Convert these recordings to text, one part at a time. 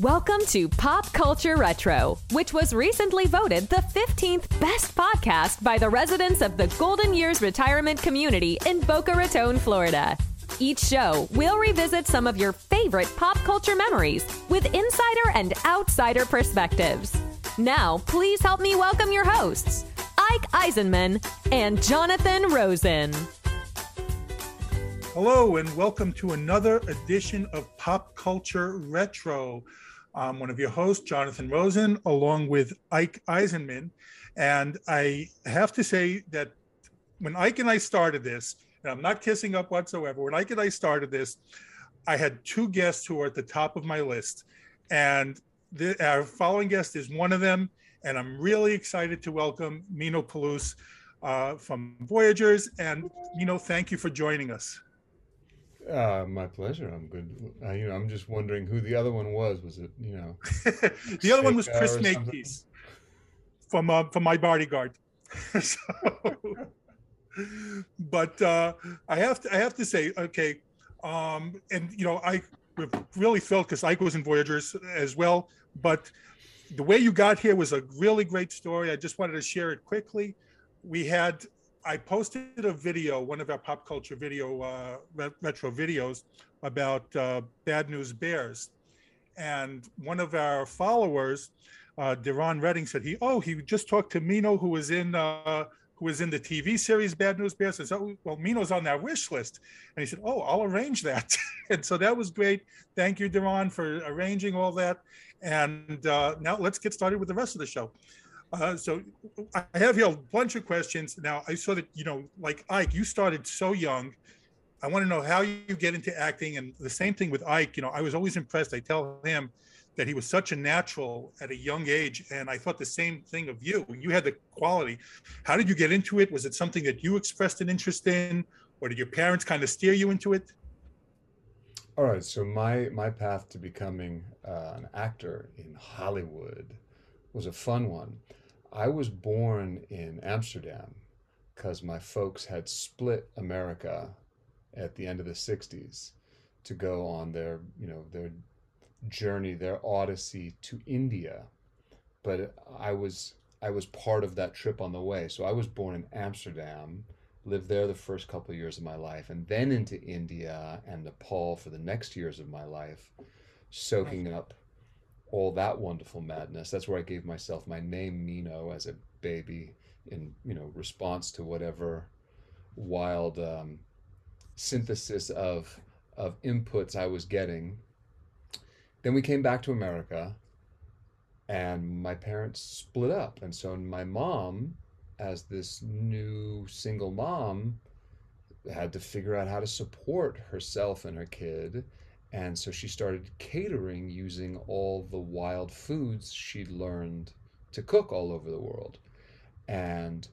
Welcome to Pop Culture Retro, which was recently voted the 15th best podcast by the residents of the Golden Years Retirement Community in Boca Raton, Florida. Each show, we'll revisit some of your favorite pop culture memories with insider and outsider perspectives. Now, please help me welcome your hosts, Ike Eisenmann and Jonathan Rosen. Hello, and welcome to another edition of Pop Culture Retro. I'm one of your hosts, Jonathan Rosen, along with Ike Eisenmann. And I have to say that when Ike and I started this, and I'm not kissing up whatsoever, when Ike and I started this, I had two guests who are at the top of my list. And the, our following guest is one of them. And I'm really excited to welcome Meeno Peluce uh, from Voyagers. And Meeno, thank you for joining us. Uh, my pleasure. I'm good. Uh, you know, I'm just wondering who the other one was. Was it, you know, the other one was Chris Makepeace from uh, from my bodyguard. so, but uh, I have to I have to say, okay, um, and you know, I really felt because Ike was in Voyagers as well. But the way you got here was a really great story. I just wanted to share it quickly. We had I posted a video, one of our pop culture video uh, retro videos about uh, Bad News Bears, and one of our followers, uh, Deron Redding, said he oh he just talked to Meeno who was in uh, who was in the TV series Bad News Bears. I said oh well Meeno's on that wish list, and he said oh I'll arrange that, and so that was great. Thank you Deron for arranging all that, and uh, now let's get started with the rest of the show. Uh, so I have here a bunch of questions. Now I saw that, you know, like Ike, you started so young. I want to know how you get into acting. And the same thing with Ike, you know, I was always impressed. I tell him that he was such a natural at a young age. And I thought the same thing of you. You had the quality. How did you get into it? Was it something that you expressed an interest in? Or did your parents kind of steer you into it? All right. So my my path to becoming uh, an actor in Hollywood was a fun one. I was born in Amsterdam because my folks had split America at the end of the 60s to go on their, you know, their journey, their odyssey to India. But I was I was part of that trip on the way. So I was born in Amsterdam, lived there the first couple of years of my life, and then into India and Nepal for the next years of my life, soaking up all that wonderful madness. That's where I gave myself my name Meeno as a baby in you know response to whatever wild um, synthesis of of inputs I was getting. Then we came back to America, and my parents split up, and so my mom, as this new single mom, had to figure out how to support herself and her kid and so she started catering using all the wild foods she'd learned to cook all over the world. And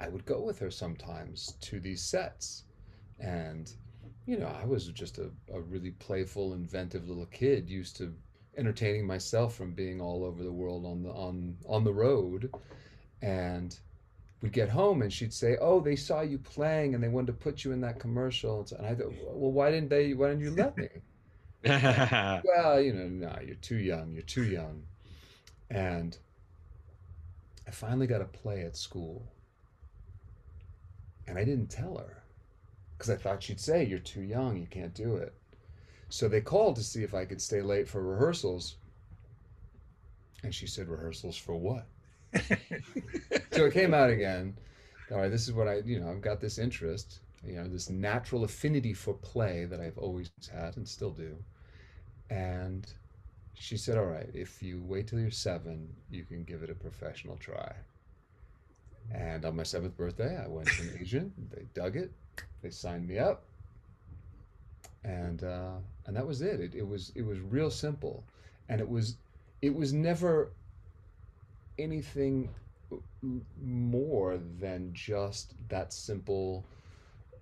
I would go with her sometimes to these sets. And, you know, I was just a, a really playful, inventive little kid used to entertaining myself from being all over the world on the on on the road. And we'd get home and she'd say, "Oh, they saw you playing and they wanted to put you in that commercial." And I thought, "Well, why didn't they? Why didn't you let me?" well, you know, no, you're too young. You're too young. And I finally got a play at school, and I didn't tell her because I thought she'd say, "You're too young. You can't do it." So they called to see if I could stay late for rehearsals. And she said, Rehearsals for what? so it came out again. All right, this is what I, you know, I've got this interest, you know, this natural affinity for play that I've always had and still do. And she said, All right, if you wait till you're seven, you can give it a professional try. And on my seventh birthday, I went to an agent. They dug it. They signed me up, and uh, and that was it. it. It was it was real simple, and it was it was never anything more than just that simple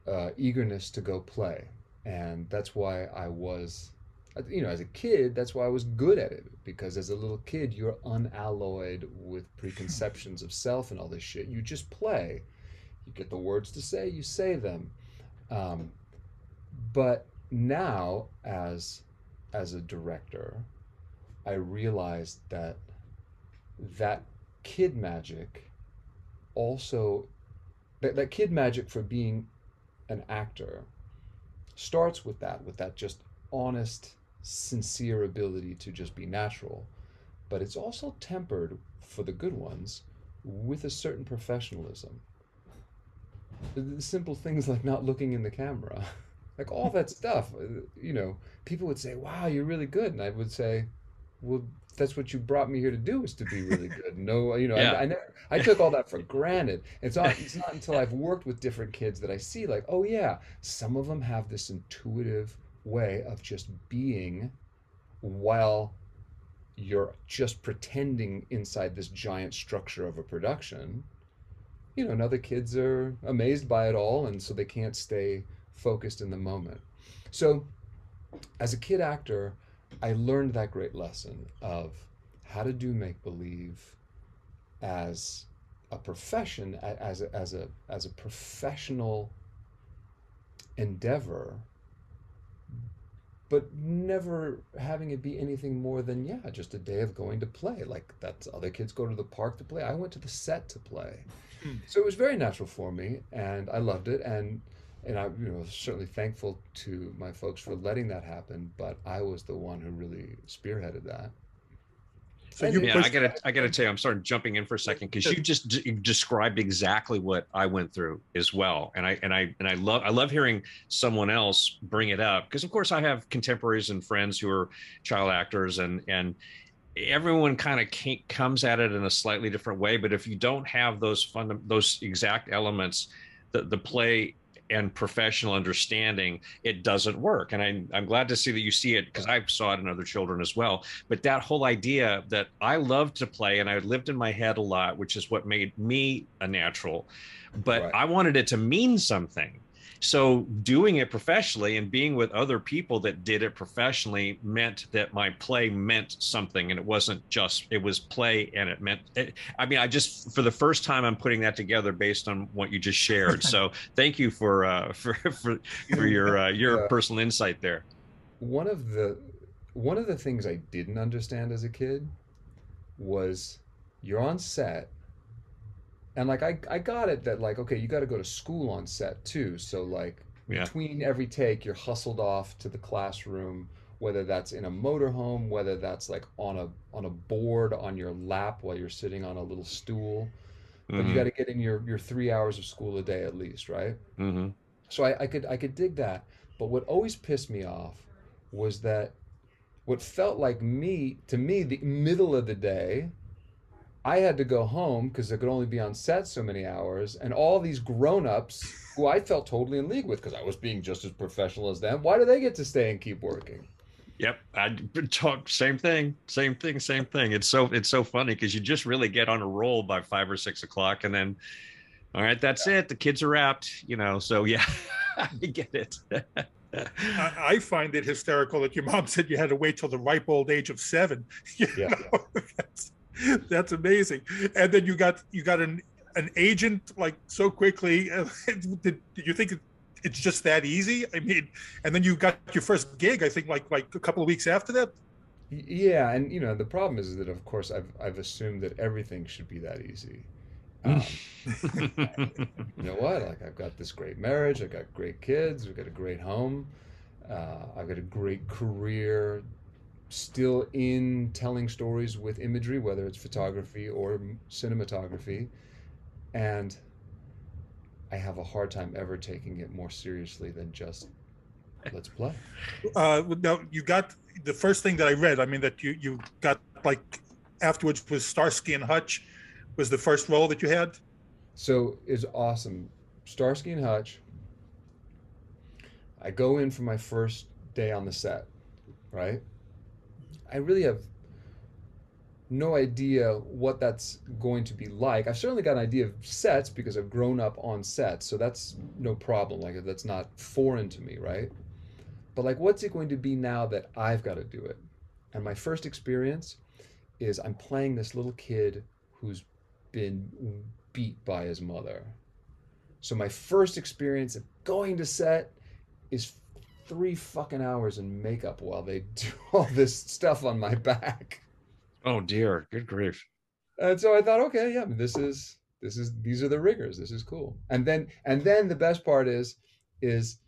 uh, eagerness to go play. And that's why I was, you know, as a kid, that's why I was good at it. Because as a little kid, you're unalloyed with preconceptions of self and all this shit. You just play. You get the words to say, you say them. Um, but now, as as a director, I realized that that kid magic also that, that kid magic for being an actor starts with that with that just honest sincere ability to just be natural but it's also tempered for the good ones with a certain professionalism. Simple things like not looking in the camera like all that stuff uh, you know people would say wow you're really good. And i would say well that's what you brought me here to do is to be really good. No you know Yeah. I, I never i took all that for granted. It's not it's not until i've worked with different kids that i see like oh yeah some of them have this intuitive way of just being while you're just pretending inside this giant structure of a production. You know and other kids are amazed by it all and so they can't stay focused in the moment. So as a kid actor i learned that great lesson of how to do make believe as a profession as a, as a as a professional endeavor but never having it be anything more than yeah just a day of going to play. Like that's other kids go to the park to play. I went to the set to play. Hmm. so it was very natural for me and i loved it and and i you know certainly thankful to my folks for letting that happen but i was the one who really spearheaded that So you it- Yeah, I gotta, I gotta tell you, I'm sorry, jumping in for a second because you just d- described exactly what I went through as well, and I and I and I love, I love hearing someone else bring it up because, of course, I have contemporaries and friends who are child actors, and and everyone kind of comes at it in a slightly different way. But if you don't have those fund, those exact elements, the the play and professional understanding, it doesn't work. And I, I'm glad to see that you see it because I saw it in other children as well but that whole idea that I loved to play and I lived in my head a lot, which is what made me a natural, but Right. I wanted it to mean something. So doing it professionally and being with other people that did it professionally meant that my play meant something and it wasn't just it was play and it meant it, I mean I just for the first time I'm putting that together based on what you just shared. so thank you for uh for for, for your uh, your Yeah. personal insight there. one of the one of the things I didn't understand as a kid was you're on set and like I, I got it that like okay you got to go to school on set too so like Yeah. between every take you're hustled off to the classroom whether that's in a motorhome whether that's like on a on a board on your lap while you're sitting on a little stool but you Mhm, got to get in your your three hours of school a day at least right mhm. so I, I could I could dig that. But what always pissed me off was that what felt like me to me the middle of the day, I had to go home because I could only be on set so many hours, and all these grown-ups who I felt totally in league with because I was being just as professional as them. Why do they get to stay and keep working? Yep, I talk same thing, same thing, same thing. It's so it's so funny because you just really get on a roll by five or six o'clock, and then, all right, that's it. The kids are wrapped, you know. So yeah, I get it. I, I find it hysterical that your mom said you had to wait till the ripe old age of seven. You Yeah. know, that's, that's amazing. And then you got you got an an agent like so quickly. Did, did you think it's just that easy? I mean, and then you got your first gig. I think like like a couple of weeks after that. Yeah, and you know the problem is that of course I've I've assumed that everything should be that easy. Um, you know what? Like I've got this great marriage, I've got great kids, we've got a great home, uh, I've got a great career, still in telling stories with imagery, whether it's photography or cinematography, and I have a hard time ever taking it more seriously than just let's play. Uh, now you got the first thing that I read. I mean that you you got like afterwards was Starsky and Hutch was the first role that you had. So it's awesome. Starsky and Hutch. I go in for my first day on the set, right? I really have no idea what that's going to be like. I've certainly got an idea of sets because I've grown up on sets, so that's no problem. Like that's not foreign to me, right? But like what's it going to be now that I've got to do it? And my first experience is I'm playing this little kid who's been beat by his mother. So my first experience of going to set is three fucking hours in makeup while they do all this stuff on my back. Oh dear, good grief. And so I thought, okay, yeah, this is this is these are the rigors. This is cool. And then and then the best part is is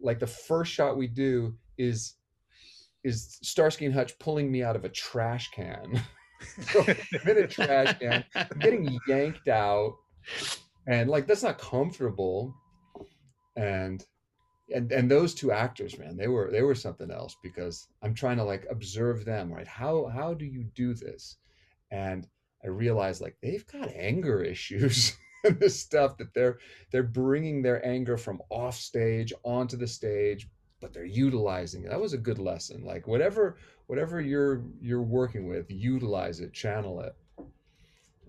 like the first shot we do is is Starsky and Hutch pulling me out of a trash can. so I'm in a trash can, I'm getting yanked out, and like that's not comfortable. And and and those two actors, man, they were they were something else because I'm trying to like observe them, right? How how do you do this? And I realized like they've got anger issues. and the stuff that they're they're bringing their anger from off stage onto the stage but they're utilizing it that was a good lesson like whatever whatever you're you're working with utilize it channel it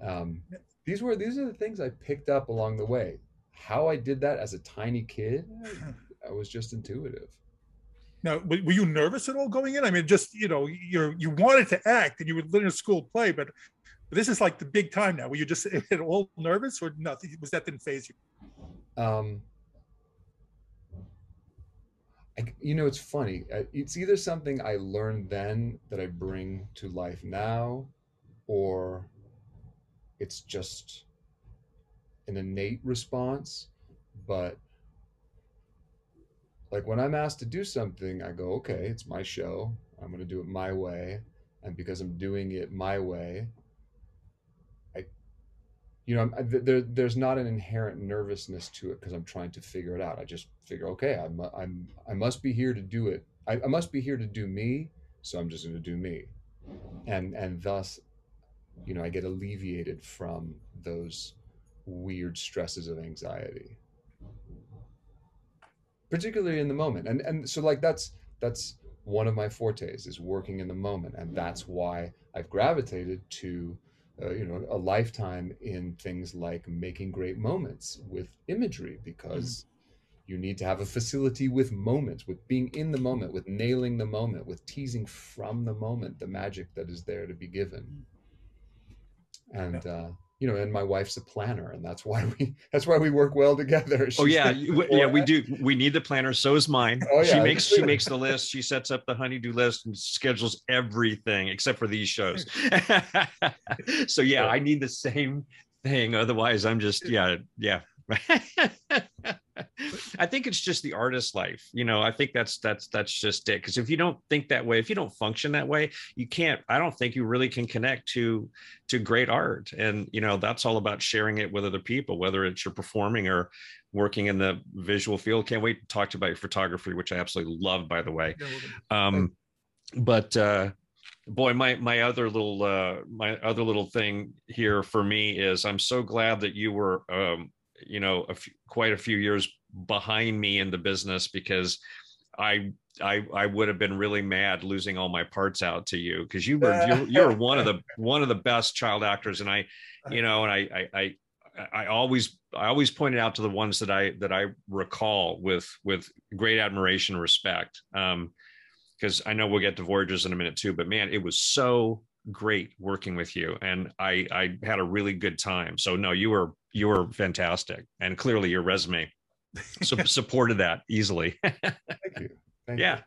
um, these were these are the things i picked up along the way how i did that as a tiny kid i was just intuitive now were you nervous at all going in i mean just you know you're you wanted to act and you were in a school play but this is like the big time now. Were you just at all nervous or nothing? Was that didn't phase you? Um, I, you know, it's funny. It's either something I learned then that I bring to life now, or it's just an innate response. But like when I'm asked to do something, I go, okay, it's my show. I'm going to do it my way. And because I'm doing it my way, I, you know, there, there's not an inherent nervousness to it because I'm trying to figure it out. I just figure, okay, I'm, I'm, I must be here to do it. I, I must be here to do me, so I'm just going to do me, and and thus, you know, I get alleviated from those weird stresses of anxiety, particularly in the moment. And and so like that's that's one of my fortes is working in the moment, and that's why I've gravitated to uh, you know a lifetime in things like making great moments with imagery because mm-hmm. you need to have a facility with moments with being in the moment with nailing the moment with teasing from the moment the magic that is there to be given mm. and uh, you know, and my wife's a planner, and that's why we that's why we work well together. Oh, She's oh yeah, yeah, we do. We need the planner. So is mine. Oh, yeah. She makes she makes the list. She sets up the honeydew list and schedules everything except for these shows. so yeah, I need the same thing. Otherwise, I'm just yeah yeah. I think it's just the artist life. You know, I think that's that's that's just it. Because if you don't think that way, if you don't function that way, you can't. I don't think you really can connect to to great art. And you know, that's all about sharing it with other people, whether it's you're performing or working in the visual field. Can't wait to talk to you about your photography, which I absolutely love, by the way. Um, but uh, boy my my other little uh my other little thing here for me is i'm so glad that you were um you know a few, quite a few years behind me in the business because I I I would have been really mad losing all my parts out to you because you were you're, you're, one of the one of the best child actors. And I you know and I I I I always I always pointed out to the ones that I that I recall with with great admiration and respect. Um because I know we'll get to Voyagers in a minute too but man it was so great working with you and I I had a really good time so no you were you were fantastic and clearly your resume so supported that easily. Thank you. Thank yeah. You.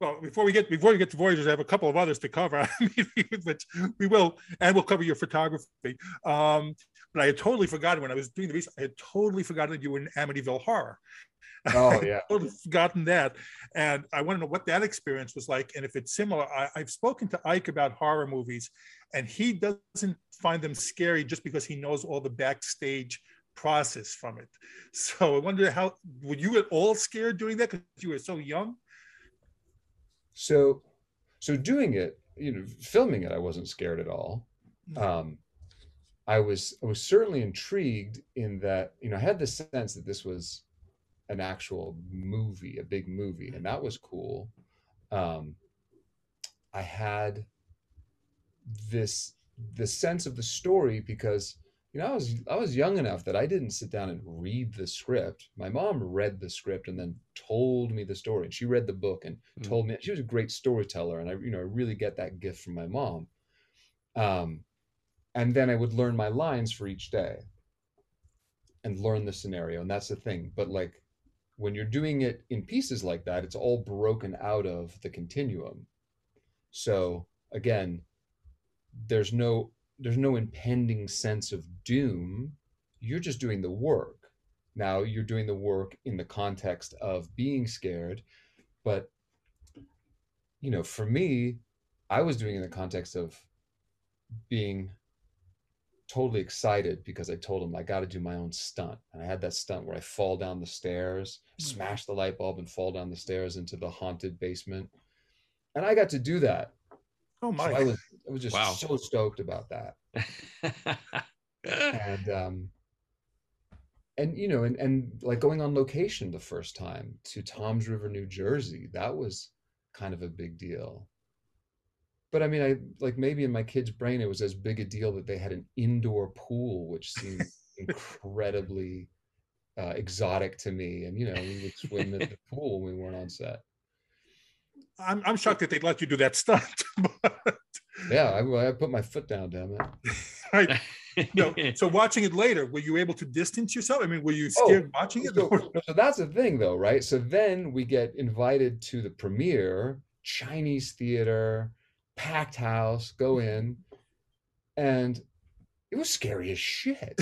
Well, before we get before we get to Voyagers, I have a couple of others to cover, which we will, and we'll cover your photography. Um, but I had totally forgotten when I was doing the research. I had totally forgotten that you were in Amityville Horror. Oh yeah, totally forgotten that, and I want to know what that experience was like, and if it's similar. I, I've spoken to Ike about horror movies, and he doesn't find them scary just because he knows all the backstage process from it. So I wonder how were you at all scared doing that because you were so young? So, so doing it, you know, filming it, I wasn't scared at all. Mm-hmm. Um, I was I was certainly intrigued in that you know I had the sense that this was an actual movie, a big movie, and that was cool. Um, I had this the sense of the story because you know, I was I was young enough that I didn't sit down and read the script. My mom read the script and then told me the story. And she read the book and mm-hmm. told me she was a great storyteller, and I you know I really get that gift from my mom. Um, and then I would learn my lines for each day, and learn the scenario, and that's the thing. But like, when you're doing it in pieces like that, it's all broken out of the continuum. So again, there's no there's no impending sense of doom. You're just doing the work. Now you're doing the work in the context of being scared, but you know, for me, I was doing it in the context of being totally excited because I told him I got to do my own stunt. And I had that stunt where I fall down the stairs, Mm. smash the light bulb, and fall down the stairs into the haunted basement. And I got to do that. Oh So my! I was I was just Wow. so stoked about that. And um and you know, and and like going on location the first time to Toms River, New Jersey, that was kind of a big deal. But I mean, I like maybe in my kid's brain it was as big a deal that they had an indoor pool, which seemed incredibly uh, exotic to me. And you know, we would swim at the pool when we weren't on set. I'm I'm shocked that they'd let you do that stunt. but, Yeah, I, I put my foot down, damn it. right. No. So watching it later, were you able to distance yourself? I mean, were you Oh, scared watching it? So, so that's the thing, though, right? So then we get invited to the premiere, Chinese theater, packed house, go in, and it was scary as shit.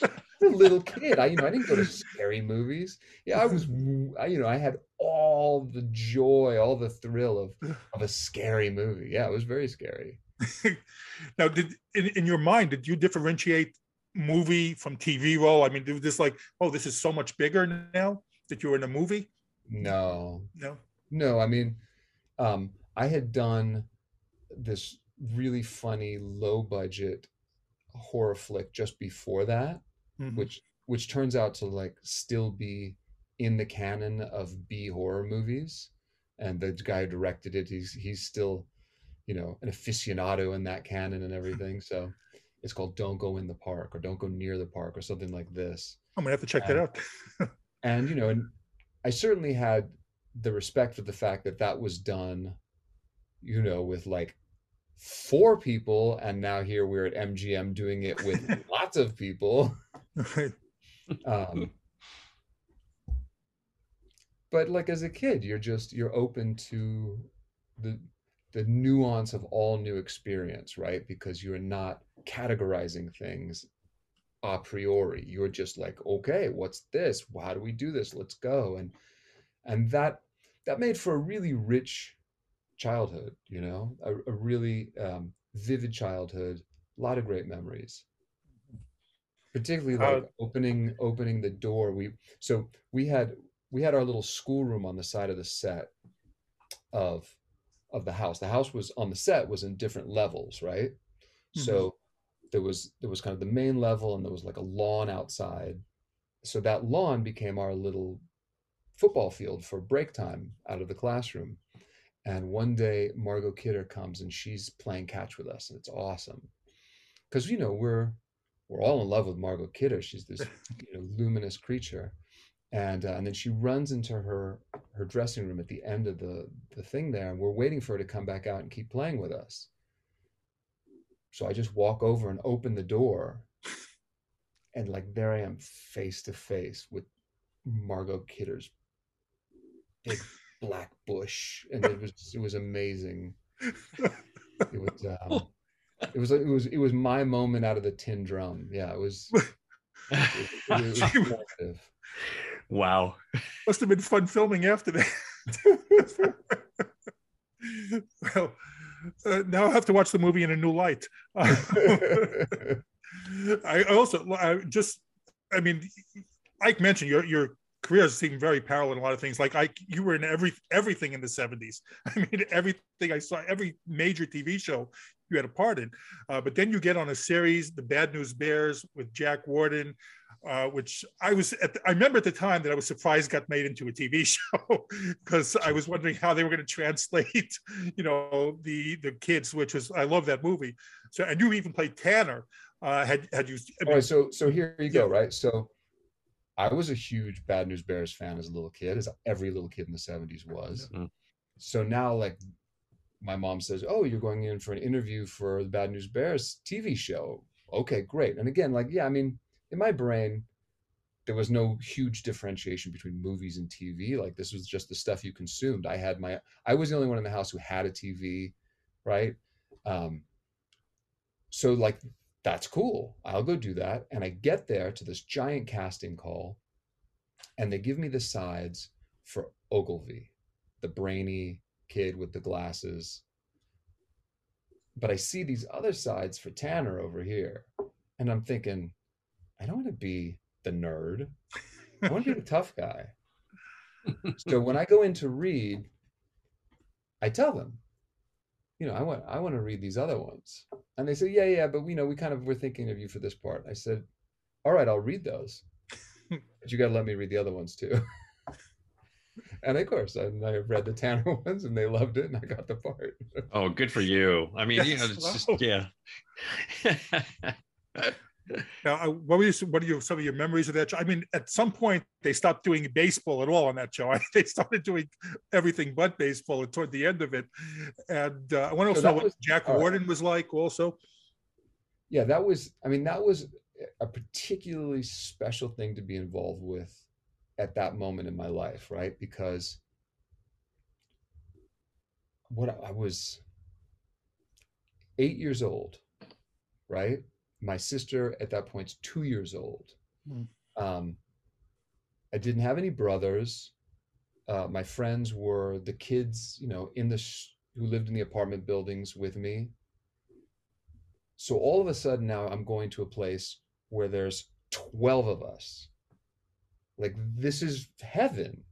a little kid, I you know I didn't go to scary movies. Yeah, I was, I, you know, I had all the joy, all the thrill of of a scary movie. Yeah, it was very scary. now, did in, in your mind did you differentiate movie from TV role? I mean, did this like, oh, this is so much bigger now that you're in a movie? No, No. No, I mean, um, I had done this really funny low budget horror flick just before that, Mhm. which which turns out to like still be in the canon of B horror movies. And the guy who directed it, he's he's still, you know, an aficionado in that canon and everything. So it's called Don't Go in the Park or Don't Go Near the Park or something like this I'm gonna have to check that Um, out. and you know and i certainly had the respect for the fact that that was done you know with like four people and now here we're at mgm doing it with lots of people. Um but like as a kid you're just you're open to the the nuance of all new experience right? Because you're not categorizing things a priori. You're just like okay what's this? How do we do this? Let's go. And and that that made for a really rich childhood you know a, a really um, vivid childhood a lot of great memories. Particularly like Uh, opening opening the door we so we had we had our little schoolroom on the side of the set of of the house. The house was on the set was in different levels right? So there was there was kind of the main level and there was like a lawn outside. So that lawn became our little football field for break time out of the classroom and one day margot kidder comes and she's playing catch with us and it's awesome. Because you know we're we're all in love with margot kidder. She's this you know luminous creature. And uh, and then she runs into her her dressing room at the end of the the thing there and we're waiting for her to come back out and keep playing with us. So I just walk over and open the door, and like there I am face to face with Margot Kidder's big black bush, and it was it was amazing. It was um, it was it was it was my moment out of the tin drum. Yeah, it was. It, it was wow. Must have been fun filming after that. well, uh, now I have to watch the movie in a new light. I also I just, I mean, Ike mentioned your your career seemed very parallel in a lot of things. Like Ike, you were in every everything in the '70s. I mean, everything I saw, every major TV show you had a part in. Uh, but then you get on a series, The Bad News Bears, with Jack Warden. Uh, which I was at the, I remember at the time that I was surprised got made into a TV show because I was wondering how they were going to translate, you know, the the kids, which was I love that movie. So and you even played Tanner. Uh, had had you? I mean, right, so so here you go, Yeah. right? So I was a huge Bad News Bears fan as a little kid, as every little kid in the 70s was. So now like my mom says, "Oh, you're going in for an interview for the Bad News Bears TV show." Okay, great. And again, like yeah, I mean, in my brain there was no huge differentiation between movies and TV. Like this was just the stuff you consumed. I had my I was the only one in the house who had a TV, right? Um, so like that's cool. I'll go do that. And I get there to this giant casting call, and they give me the sides for Ogilvie, the brainy kid with the glasses. But I see these other sides for Tanner over here. And I'm thinking, I don't want to be the nerd. I want to be the tough guy. so when I go in to read, I tell them, you know, I want I want to read these other ones. And they say, yeah, yeah, but you know, we kind of were thinking of you for this part. I said, all right, I'll read those, but you got to let me read the other ones too. and of course, I, I read the Tanner ones, and they loved it, and I got the part. oh, good for you! I mean, you know, it's just yeah. Now, uh, what were you, what are your, some of your memories of that show? I mean, at some point they stopped doing baseball at all on that show. they started doing everything but baseball toward the end of it. And uh, I want to so know what was, Jack Warden right. was like also. Yeah, that was, I mean, that was a particularly special thing to be involved with at that moment in my life, right? Because what I was eight years old, right? My sister at that point is two years old. Mm. Um, I didn't have any brothers. Uh, my friends were the kids, you know, in the sh- who lived in the apartment buildings with me. So all of a sudden now I'm going to a place where there's 12 of us. Like this is heaven,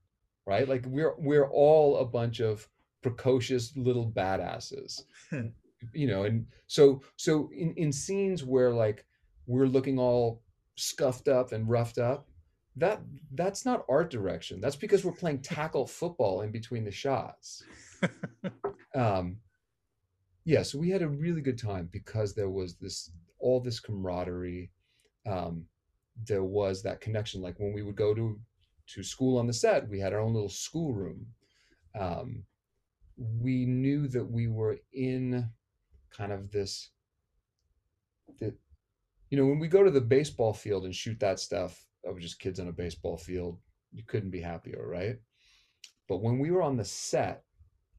right? Like we're we're all a bunch of precocious little badasses. you know and so so in in scenes where like we're looking all scuffed up and roughed up that that's not art direction. That's because we're playing tackle football in between the shots. Um yeah so we had a really good time because there was this all this camaraderie. Um there was that connection. Like when we would go to to school on the set we had our own little schoolroom. Um we knew that we were in kind of this that you know when we go to the baseball field and shoot that stuff of just kids on a baseball field you couldn't be happier right? But when we were on the set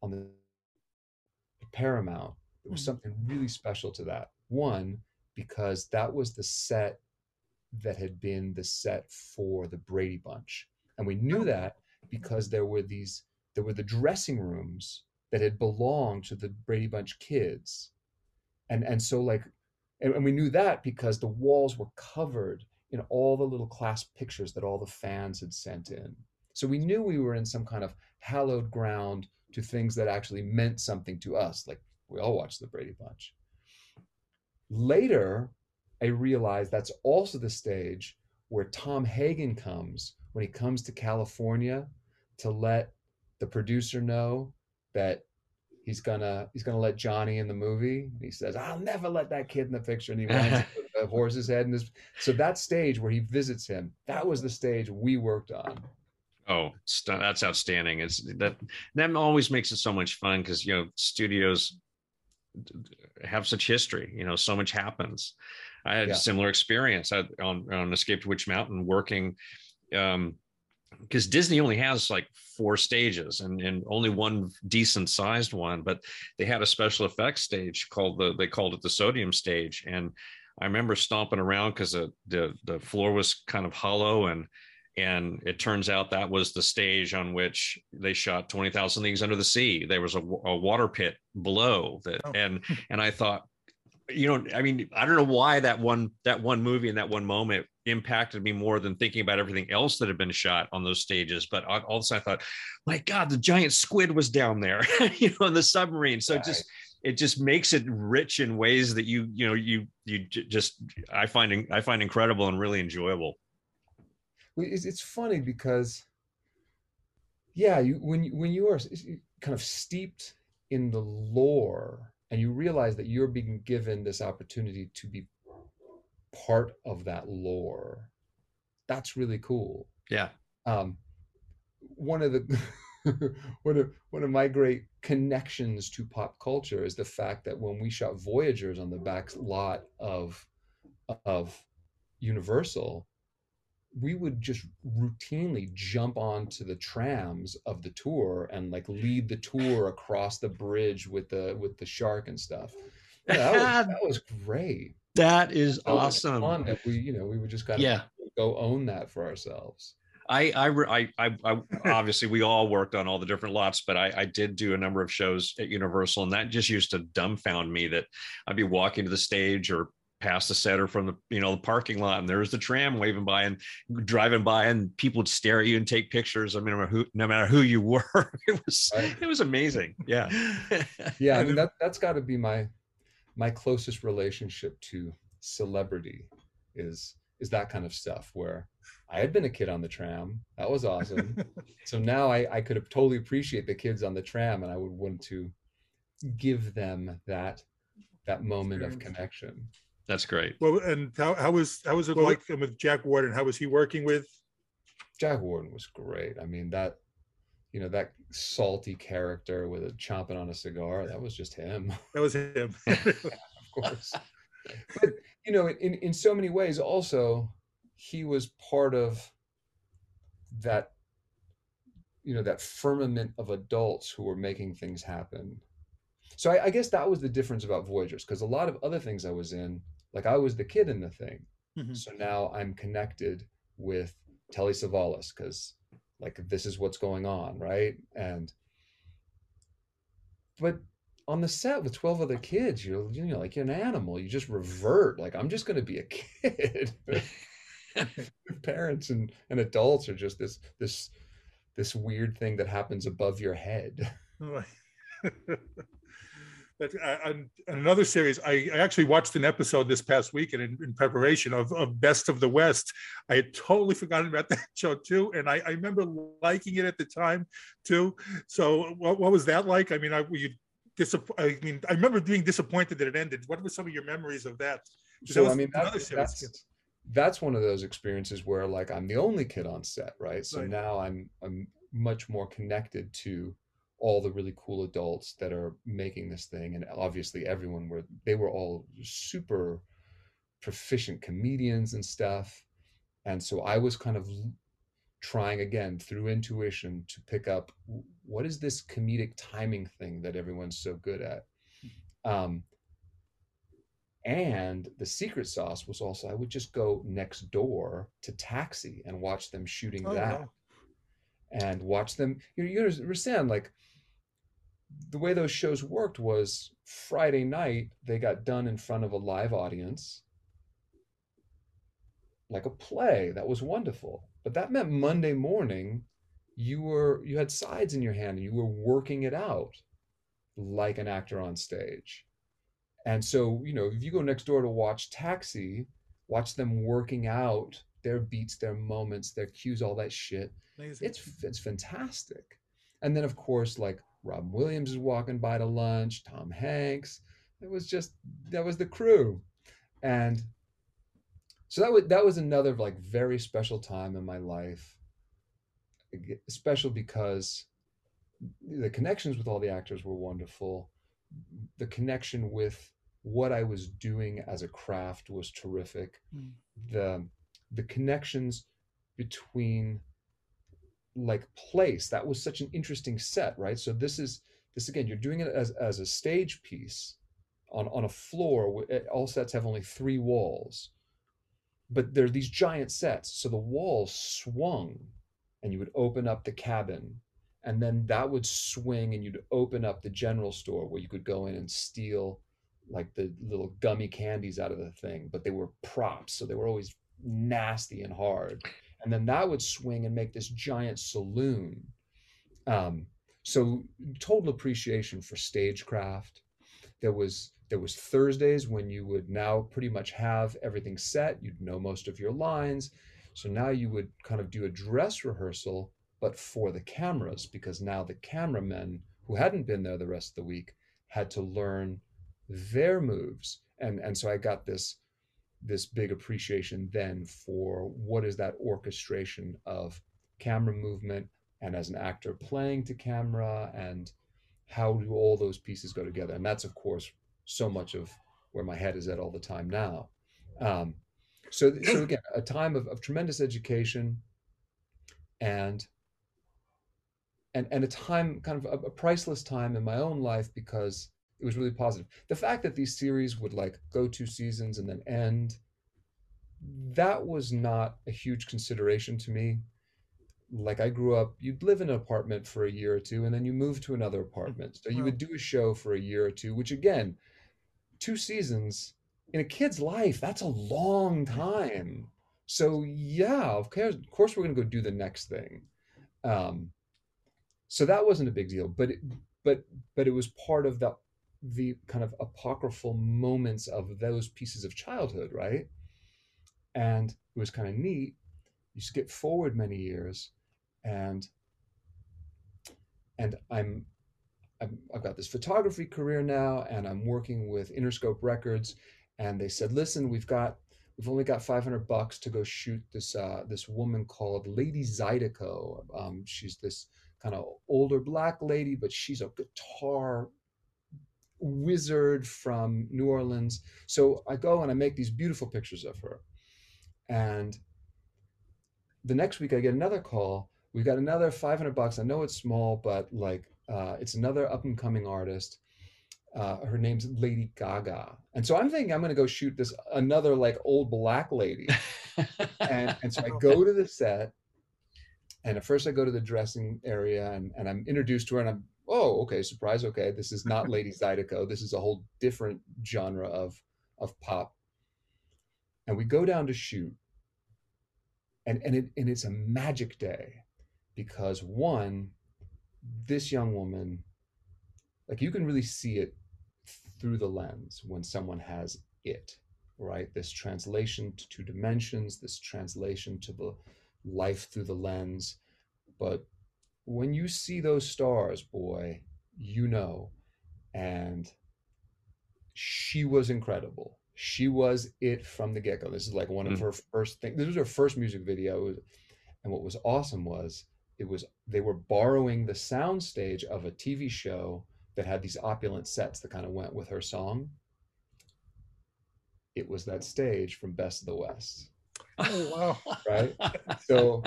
on the paramount there was mm-hmm. something really special to that. One because that was the set that had been the set for the brady bunch. And we knew that because there were these there were the dressing rooms that had belonged to the brady bunch kids and and so like and, and we knew that because the walls were covered in all the little class pictures that all the fans had sent in. So we knew we were in some kind of hallowed ground to things that actually meant something to us like we all watched the brady bunch. Later i realized that's also the stage where tom hagen comes when he comes to california to let the producer know that he's gonna he's gonna let Johnny in the movie. He says, "I'll never let that kid in the picture," and he winds a horse's head. And his, so that stage where he visits him, that was the stage we worked on. Oh, that's outstanding! It's that that always makes it so much fun because you know studios have such history. You know, so much happens. I had yeah. a similar experience on on Escape to Witch Mountain working. Um, because Disney only has like four stages and, and only one decent sized one, but they had a special effects stage called the they called it the sodium stage. And I remember stomping around because the, the the floor was kind of hollow and and it turns out that was the stage on which they shot 20,000 Leagues Under the Sea. There was a, a water pit below that, oh. and and I thought, you know, I mean, I don't know why that one that one movie and that one moment impacted me more than thinking about everything else that had been shot on those stages. But all of a sudden, I thought, my God, the giant squid was down there, you know, in the submarine. So right. just it just makes it rich in ways that you you know you you just I find I find incredible and really enjoyable. It's funny because, yeah, you when you, when you are kind of steeped in the lore and you realize that you're being given this opportunity to be part of that lore. That's really cool. Yeah. Um one of the one of one of my great connections to pop culture is the fact that when we shot voyagers on the back lot of of universal we would just routinely jump onto the trams of the tour and like lead the tour across the bridge with the with the shark and stuff. Yeah, that, was, that was great. That is That awesome. fun that we, you know, we would just kind of Yeah. go own that for ourselves. I, I, I, I, I, obviously we all worked on all the different lots, but I, I did do a number of shows at Universal, and that just used to dumbfound me that I'd be walking to the stage or past the center from the you know the parking lot, and there's the tram waving by and driving by, and people would stare at you and take pictures. I mean, no matter who, no matter who you were, it was Right. it was amazing. Yeah, Yeah, I mean that that's got to be my my closest relationship to celebrity is is that kind of stuff where I had been a kid on the tram. That was awesome. so now I, I could have totally appreciate the kids on the tram and I would want to give them that that moment of connection. That's great. Well, and how, how was how was it Well, like with Jack Warden? How was he working with? Jack Warden was great. I mean that you know that salty character with a chomping on a cigar, that was just him. That was him. of course. but you know, in in so many ways, also he was part of that. You know that firmament of adults who were making things happen. So I, I guess that was the difference about Voyagers, because a lot of other things I was in, like I was the kid in the thing. Mhm. So now I'm connected with Telly Savalas because like this is what's going on, right? And but on the set with 12 other kids, you're you know like you're an animal. You just revert. Like I'm just gonna be a kid. Parents and, and adults are just this this this weird thing that happens above your head. But uh, on on another series, I, I actually watched an episode this past weekend in, in preparation of, of Best of the West. I had totally forgotten about that show too, and I, I remember liking it at the time too. So, what, what was that like? I mean, I were you disapp- I mean, I remember being disappointed that it ended. What were some of your memories of that? so that I mean series. that's that's one of those experiences where like I'm the only kid on set, right? So Right. now I'm I'm much more connected to all the really cool adults that are making this thing and obviously everyone were they were all super proficient comedians and stuff and so i was kind of trying again through intuition to pick up what is this comedic timing thing that everyone's so good at um and the secret sauce was also i would just go next door to taxi and watch them shooting Oh, that wow. and watch them. You know, you understand like the way those shows worked was Friday night they got done in front of a live audience, like a play. That was wonderful. But that meant Monday morning you were you had sides in your hand and you were working it out like an actor on stage. And so, you know, if you go next door to watch Taxi, watch them working out their beats, their moments, their cues, all that shit Amazing. it's it's fantastic. And then of course, like Rob Williams is walking by to lunch, Tom Hanks. It was just that was the crew, and so that was that was another like very special time in my life. Special because the connections with all the actors were wonderful. The connection with what I was doing as a craft was terrific. Mm. The the connections between like place that was such an interesting set right? So this is this again you're doing it as as a stage piece on on a floor eh, all sets have only three walls but they're these giant sets. So the walls swung and you would open up the cabin and then that would swing and you'd open up the general store where you could go in and steal like the little gummy candies out of the thing but they were props so they were always nasty and hard and then that would swing and make this giant saloon. Um, so total appreciation for stagecraft. There was there was Thursdays when you would now pretty much have everything set. You'd know most of your lines. So now you would kind of do a dress rehearsal, but for the cameras, because now the cameramen who hadn't been there the rest of the week had to learn their moves. And and so I got this this big appreciation then for what is that orchestration of camera movement and as an actor playing to camera and how do all those pieces go together? And that's of course so much of where my head is at all the time now. Um, so so again a time of, of tremendous education and and and a time kind of a, a priceless time in my own life because it was really positive the fact that these series would like go two seasons and then end that was not a huge consideration to me like I grew up, you'd live in an apartment for a year or two, and then you move to another apartment. So you would do a show for a year or two, which again, two seasons in a kid's life, that's a long time. So yeah, of course, of course we're gonna go do the next thing. Um, so that wasn't a big deal, but it, but but it was part of the the kind of apocryphal moments of those pieces of childhood, right? And it was kind of neat. You skip forward many years, and and I'm, I'm I've got this photography career now, and I'm working with Interscope Records, and they said, listen, we've got we've only got 500 bucks to go shoot this uh, this woman called Lady Zydeco. Um, she's this kind of older black lady, but she's a guitar wizard from New Orleans. So I go and I make these beautiful pictures of her. And the next week I get another call. We've got another 500 bucks. I know it's small, but like uh, it's another up and coming artist. Uh, her name's Lady Gaga. And so I'm thinking I'm going to go shoot this another like old black lady. and, and so I go to the set and at first I go to the dressing area and, and I'm introduced to her and I'm, oh, okay, surprise. Okay. This is not Lady Zydeco. This is a whole different genre of, of pop. And we go down to shoot and, and, it, and it's a magic day because one, this young woman, like you can really see it through the lens when someone has it, right? This translation to two dimensions, this translation to the life through the lens. But when you see those stars, boy, you know. And she was incredible. She was it from the get go. This is like one of mm. her first things. This was her first music video. And what was awesome was it was they were borrowing the sound stage of a TV show that had these opulent sets that kind of went with her song. It was that stage from Best of the West. Oh wow. Right? So,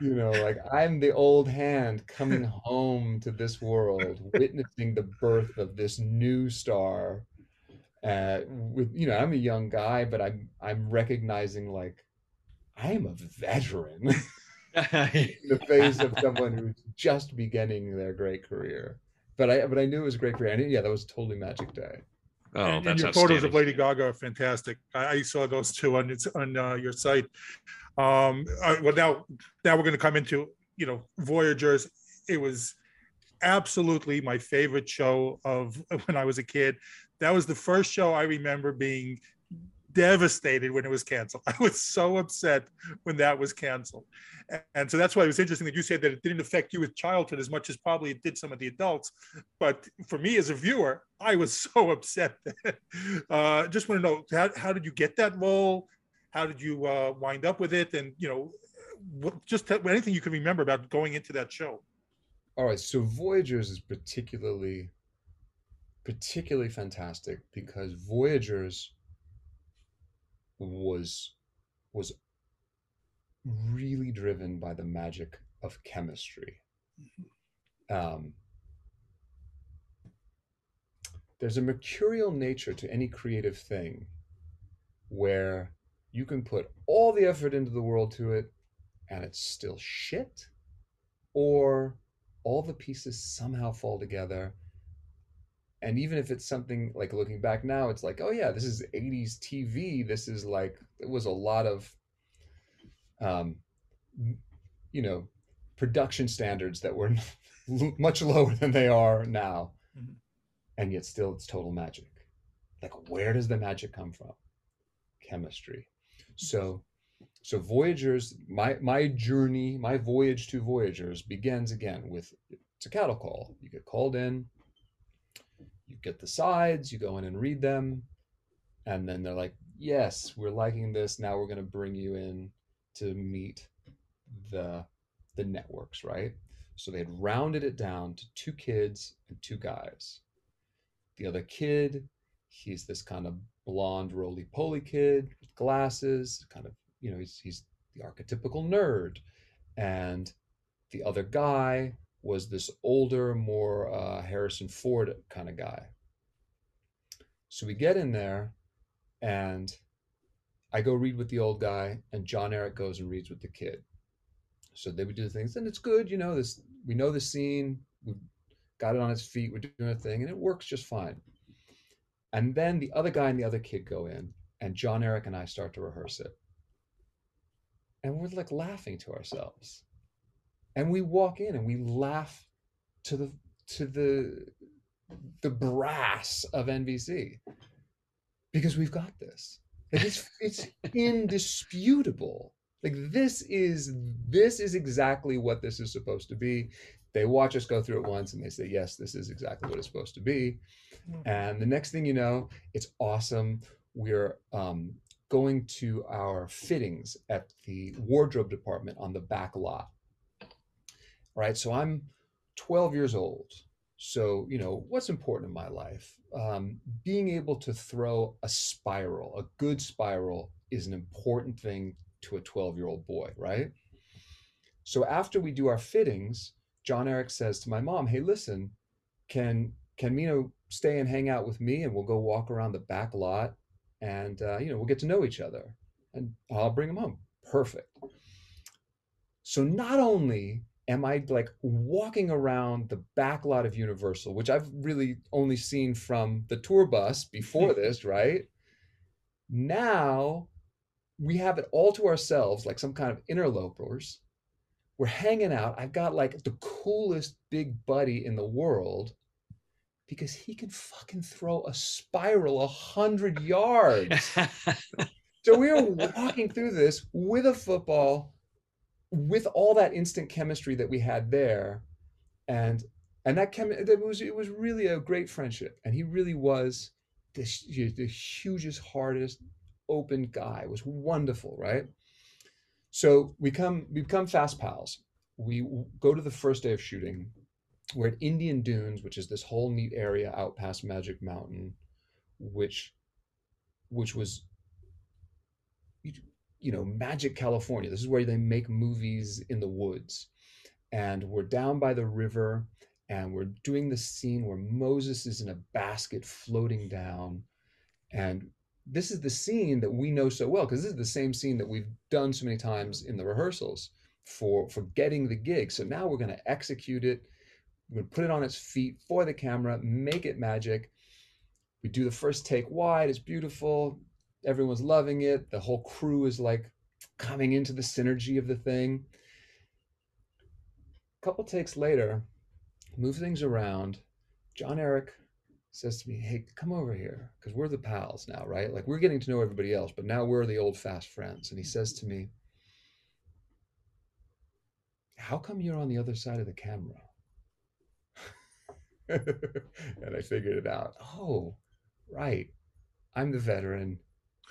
you know, like I'm the old hand coming home to this world, witnessing the birth of this new star. Uh, with you know, I'm a young guy, but I'm I'm recognizing like I am a veteran in the face of someone who's just beginning their great career. But I but I knew it was a great career. And yeah, that was totally magic day. Oh, and, and your photos of Lady Gaga are fantastic. I, I saw those too on its on uh, your site. Um, uh, well, now now we're going to come into you know Voyagers. It was absolutely my favorite show of when I was a kid. That was the first show I remember being devastated when it was canceled. I was so upset when that was canceled. And so that's why it was interesting that you said that it didn't affect you with childhood as much as probably it did some of the adults. But for me as a viewer, I was so upset. uh, just want to know how, how did you get that role? How did you uh, wind up with it? And, you know, what, just anything you can remember about going into that show. All right. So Voyagers is particularly, particularly fantastic because Voyagers was was really driven by the magic of chemistry. Mm-hmm. Um, there's a mercurial nature to any creative thing where you can put all the effort into the world to it and it's still shit, or all the pieces somehow fall together and even if it's something like looking back now it's like oh yeah this is 80s tv this is like it was a lot of um you know production standards that were much lower than they are now. Mm-hmm. and yet still it's total magic. Like where does the magic come from? Chemistry. So so voyagers my my journey my voyage to voyagers begins again with it's a cattle call. You get called in you get the sides, you go in and read them, and then they're like, "Yes, we're liking this. Now we're going to bring you in to meet the the networks, right?" So they had rounded it down to two kids and two guys. The other kid He's this kind of blonde, roly poly kid with glasses, kind of, you know, he's, he's the archetypical nerd. And the other guy was this older, more uh, Harrison Ford kind of guy. So we get in there, and I go read with the old guy, and Jon-Erik goes and reads with the kid. So they would do the things, and it's good, you know. This we know the scene, we got it on its feet, we're doing a thing, and it works just fine. And then the other guy and the other kid go in, and Jon-Erik and I start to rehearse it, and we're like laughing to ourselves, and we walk in and we laugh to the to the the brass of NBC because we've got this. it's it's indisputable. Like this is this is exactly what this is supposed to be. They watch us go through it once and they say, yes, this is exactly what it's supposed to be. Mm-hmm. And the next thing you know, it's awesome. We're um, going to our fittings at the wardrobe department on the back lot. Right. So I'm 12 years old. So, you know, what's important in my life? Um, being able to throw a spiral, a good spiral, is an important thing to a 12 year old boy, right? So after we do our fittings, Jon-Erik says to my mom, Hey, listen, can can Meeno stay and hang out with me and we'll go walk around the back lot and uh, you know we'll get to know each other and I'll bring him home. Perfect. So not only am I like walking around the back lot of Universal, which I've really only seen from the tour bus before this, right? Now we have it all to ourselves, like some kind of interlopers. We're hanging out. I've got like the coolest big buddy in the world because he can fucking throw a spiral a hundred yards. so we are walking through this with a football with all that instant chemistry that we had there and and that chem it was it was really a great friendship. And he really was this the hugest hardest open guy. It was wonderful right? So we come we become fast pals. We go to the first day of shooting. We're at indian dunes which is this whole neat area out past magic mountain which which was you know, Magic California. This is where they make movies in the woods. And we're down by the river and we're doing the scene where Moses is in a basket floating down. And this is the scene that we know so well because this is the same scene that we've done so many times in the rehearsals for for getting the gig. So now we're going to execute it. We're going to put it on its feet for the camera, make it magic. We do the first take wide, it's beautiful everyone's loving it. The whole crew is like coming into the synergy of the thing. A couple takes later, move things around. Jon-Erik says to me, Hey, come over here, because we're the pals now, right? Like we're getting to know everybody else, but now we're the old fast friends. And he says to me, How come you're on the other side of the camera? and I figured it out. Oh, right. I'm the veteran.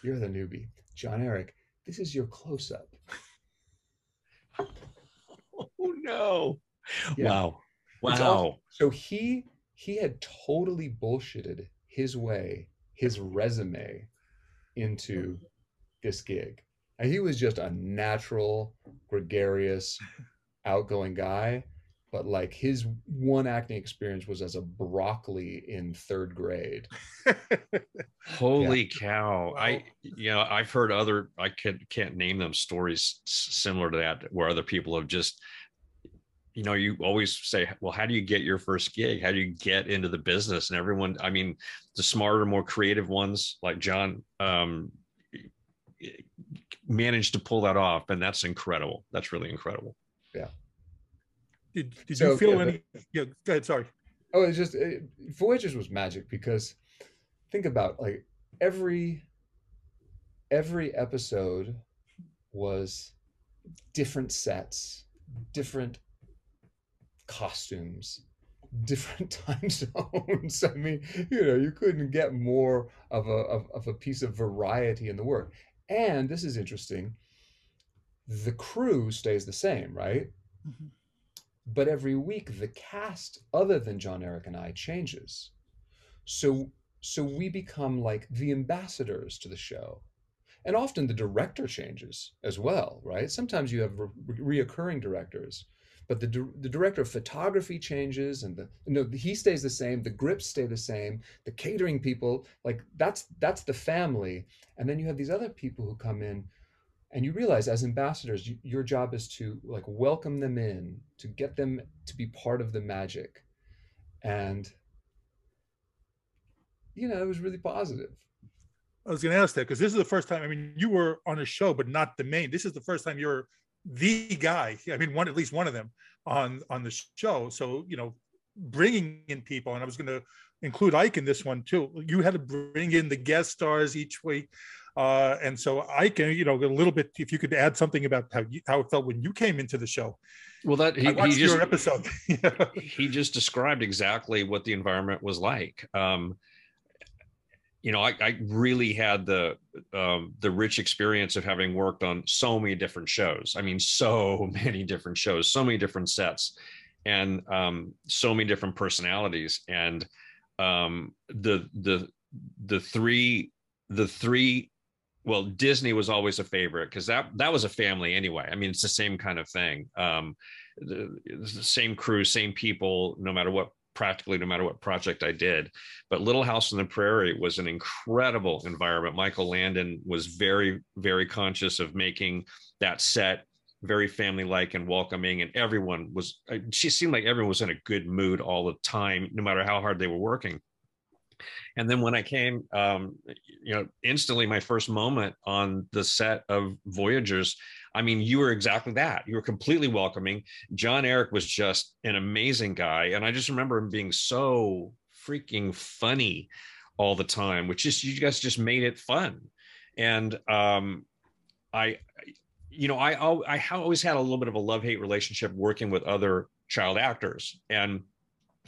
You're the newbie. Jon-Erik, this is your close up. oh no. Yeah. Wow. Wow. so he he had totally bullshitted his way, his resume into this gig. And he was just a natural, gregarious, outgoing guy but like his one acting experience was as a broccoli in third grade. Holy yeah. cow! I you know I've heard other I can't can't name them stories similar to that where other people have just you know you always say well how do you get your first gig how do you get into the business and everyone i mean the smarter more creative ones like john um managed to pull that off and that's incredible that's really incredible yeah did, did so, you feel yeah, any? But, yeah, go ahead. Sorry. Oh, it's just it, Voyagers was magic because think about like every every episode was different sets, different costumes, different time zones. I mean, you know, you couldn't get more of a of, of a piece of variety in the work. And this is interesting. The crew stays the same, right? Mm-hmm. But every week, the cast, other than Jon-Erik and I, changes. So so we become like the ambassadors to the show. And often the director changes as well right? Sometimes you have re- reoccurring directors but the, the director of photography changes and the no he stays the same the grips stay the same the catering people like that's that's the family. And then you have these other people who come in and you realize as ambassadors you, your job is to like welcome them in to get them to be part of the magic and you know it was really positive I was going to ask that because this is the first time. I mean, you were on a show, but not the main. This is the first time you're the guy. I mean, one at least one of them on on the show. So you know, bringing in people, and I was going to include Ike in this one too. You had to bring in the guest stars each week, uh, and so Ike, you know, a little bit. If you could add something about how you, how it felt when you came into the show. Well, that he, I watched he just your episode. he just described exactly what the environment was like. Um, you know, I, I, really had the um, the rich experience of having worked on so many different shows. I mean, so many different shows, so many different sets, and um, so many different personalities. And um, the the the three the three well disney was always a favorite because that that was a family anyway i mean it's the same kind of thing um the, the, same crew same people no matter what practically no matter what project I did. But Little House on the Prairie was an incredible environment. Michael Landon was very, very conscious of making that set very family like and welcoming and everyone was uh, she seemed like everyone was in a good mood all the time no matter how hard they were working and then when i came um, you know instantly my first moment on the set of voyagers I mean, you were exactly that. You were completely welcoming. Jon-Erik was just an amazing guy. And I just remember him being so freaking funny all the time, which just, you guys just made it fun. And um, I, you know, I, I always had a little bit of a love hate relationship working with other child actors. And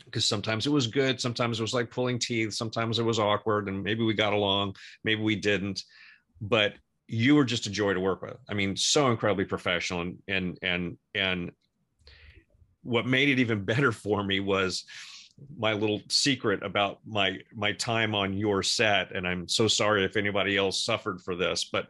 because sometimes it was good, sometimes it was like pulling teeth, sometimes it was awkward, and maybe we got along, maybe we didn't. But you were just a joy to work with. I mean, so incredibly professional and and and and what made it even better for me was my little secret about my my time on your set and I'm so sorry if anybody else suffered for this but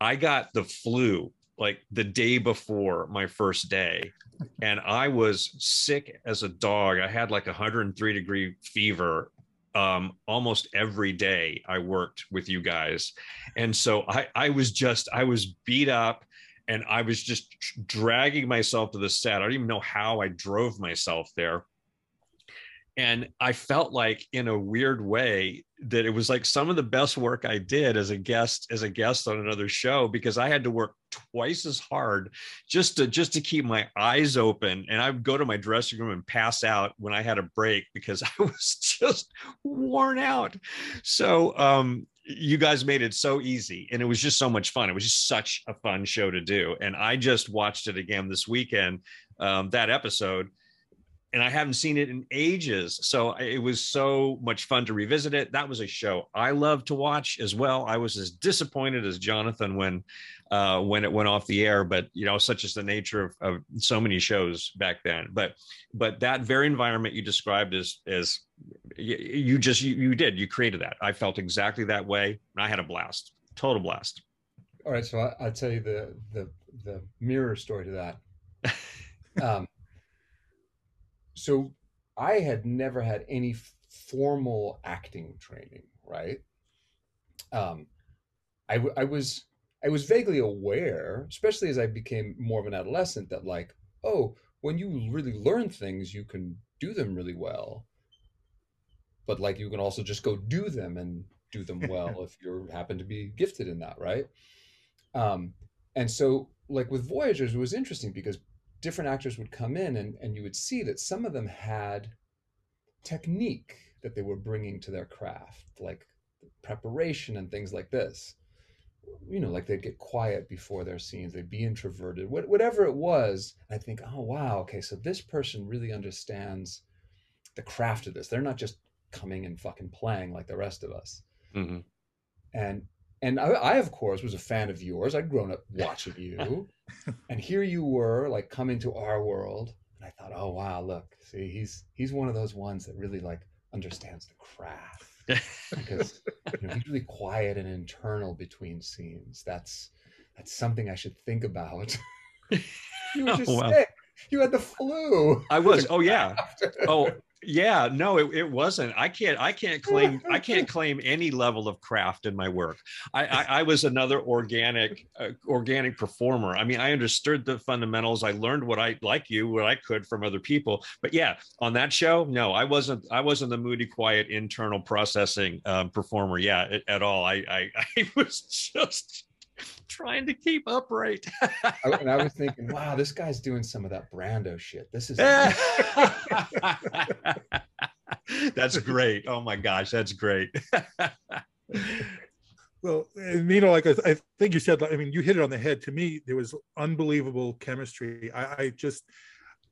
I got the flu like the day before my first day and I was sick as a dog I had like a 103 degree fever um, almost every day I worked with you guys. And so I, I was just, I was beat up and I was just dragging myself to the set. I don't even know how I drove myself there and i felt like in a weird way that it was like some of the best work i did as a guest as a guest on another show because i had to work twice as hard just to just to keep my eyes open. And i would go to my dressing room and pass out when i had a break because i was just worn out. So um you guys made it so easy and it was just so much fun. It was just such a fun show to do. And i just watched it again this weekend um, that episode and I haven't seen it in ages. So it was so much fun to revisit it. That was a show I love to watch as well. I was as disappointed as Jonathan when uh, when it went off the air, but you know, such is the nature of, of so many shows back then. But but that very environment you described as as you, you just you, you did you created that. I felt exactly that way. and I had a blast, total blast. All right, so I, will tell you the the the mirror story to that. Um, so I had never had any formal acting training, right? Um, I, I was I was vaguely aware, especially as I became more of an adolescent, that like, oh, when you really learn things, you can do them really well. But like, you can also just go do them and do them well if you happen to be gifted in that, right? Um, and so, like with Voyagers, it was interesting because different actors would come in and, and you would see that some of them had technique that they were bringing to their craft, like preparation and things like this. You know, like they'd get quiet before their scenes, they'd be introverted, whatever it was. I think, oh, wow, okay, so this person really understands the craft of this. They're not just coming and fucking playing like the rest of us. Mm-hmm. And and I, I, of course was a fan of yours i'd grown up watching you and here you were like coming to our world and i thought oh wow look see he's he's one of those ones that really like understands the craft because you know, he's really quiet and internal between scenes. That's that's something I should think about. you were oh, just oh, wow. sick. You had the flu. I was. Oh yeah. Oh yeah. No, it, it wasn't. I can't. I can't claim. I can't claim any level of craft in my work. I I, I was another organic uh, organic performer. I mean, I understood the fundamentals. I learned what I like you what I could from other people. But yeah, on that show, no, I wasn't. I wasn't the moody, quiet, internal processing um, performer. Yeah, at all. I I, I was just trying to keep upright. I, and I was thinking, wow, this guy's doing some of that Brando shit. This is. That's great. Oh my gosh, that's great. well, you know, like I, I, think you said, I mean, you hit it on the head. To me, there was unbelievable chemistry. I, I just,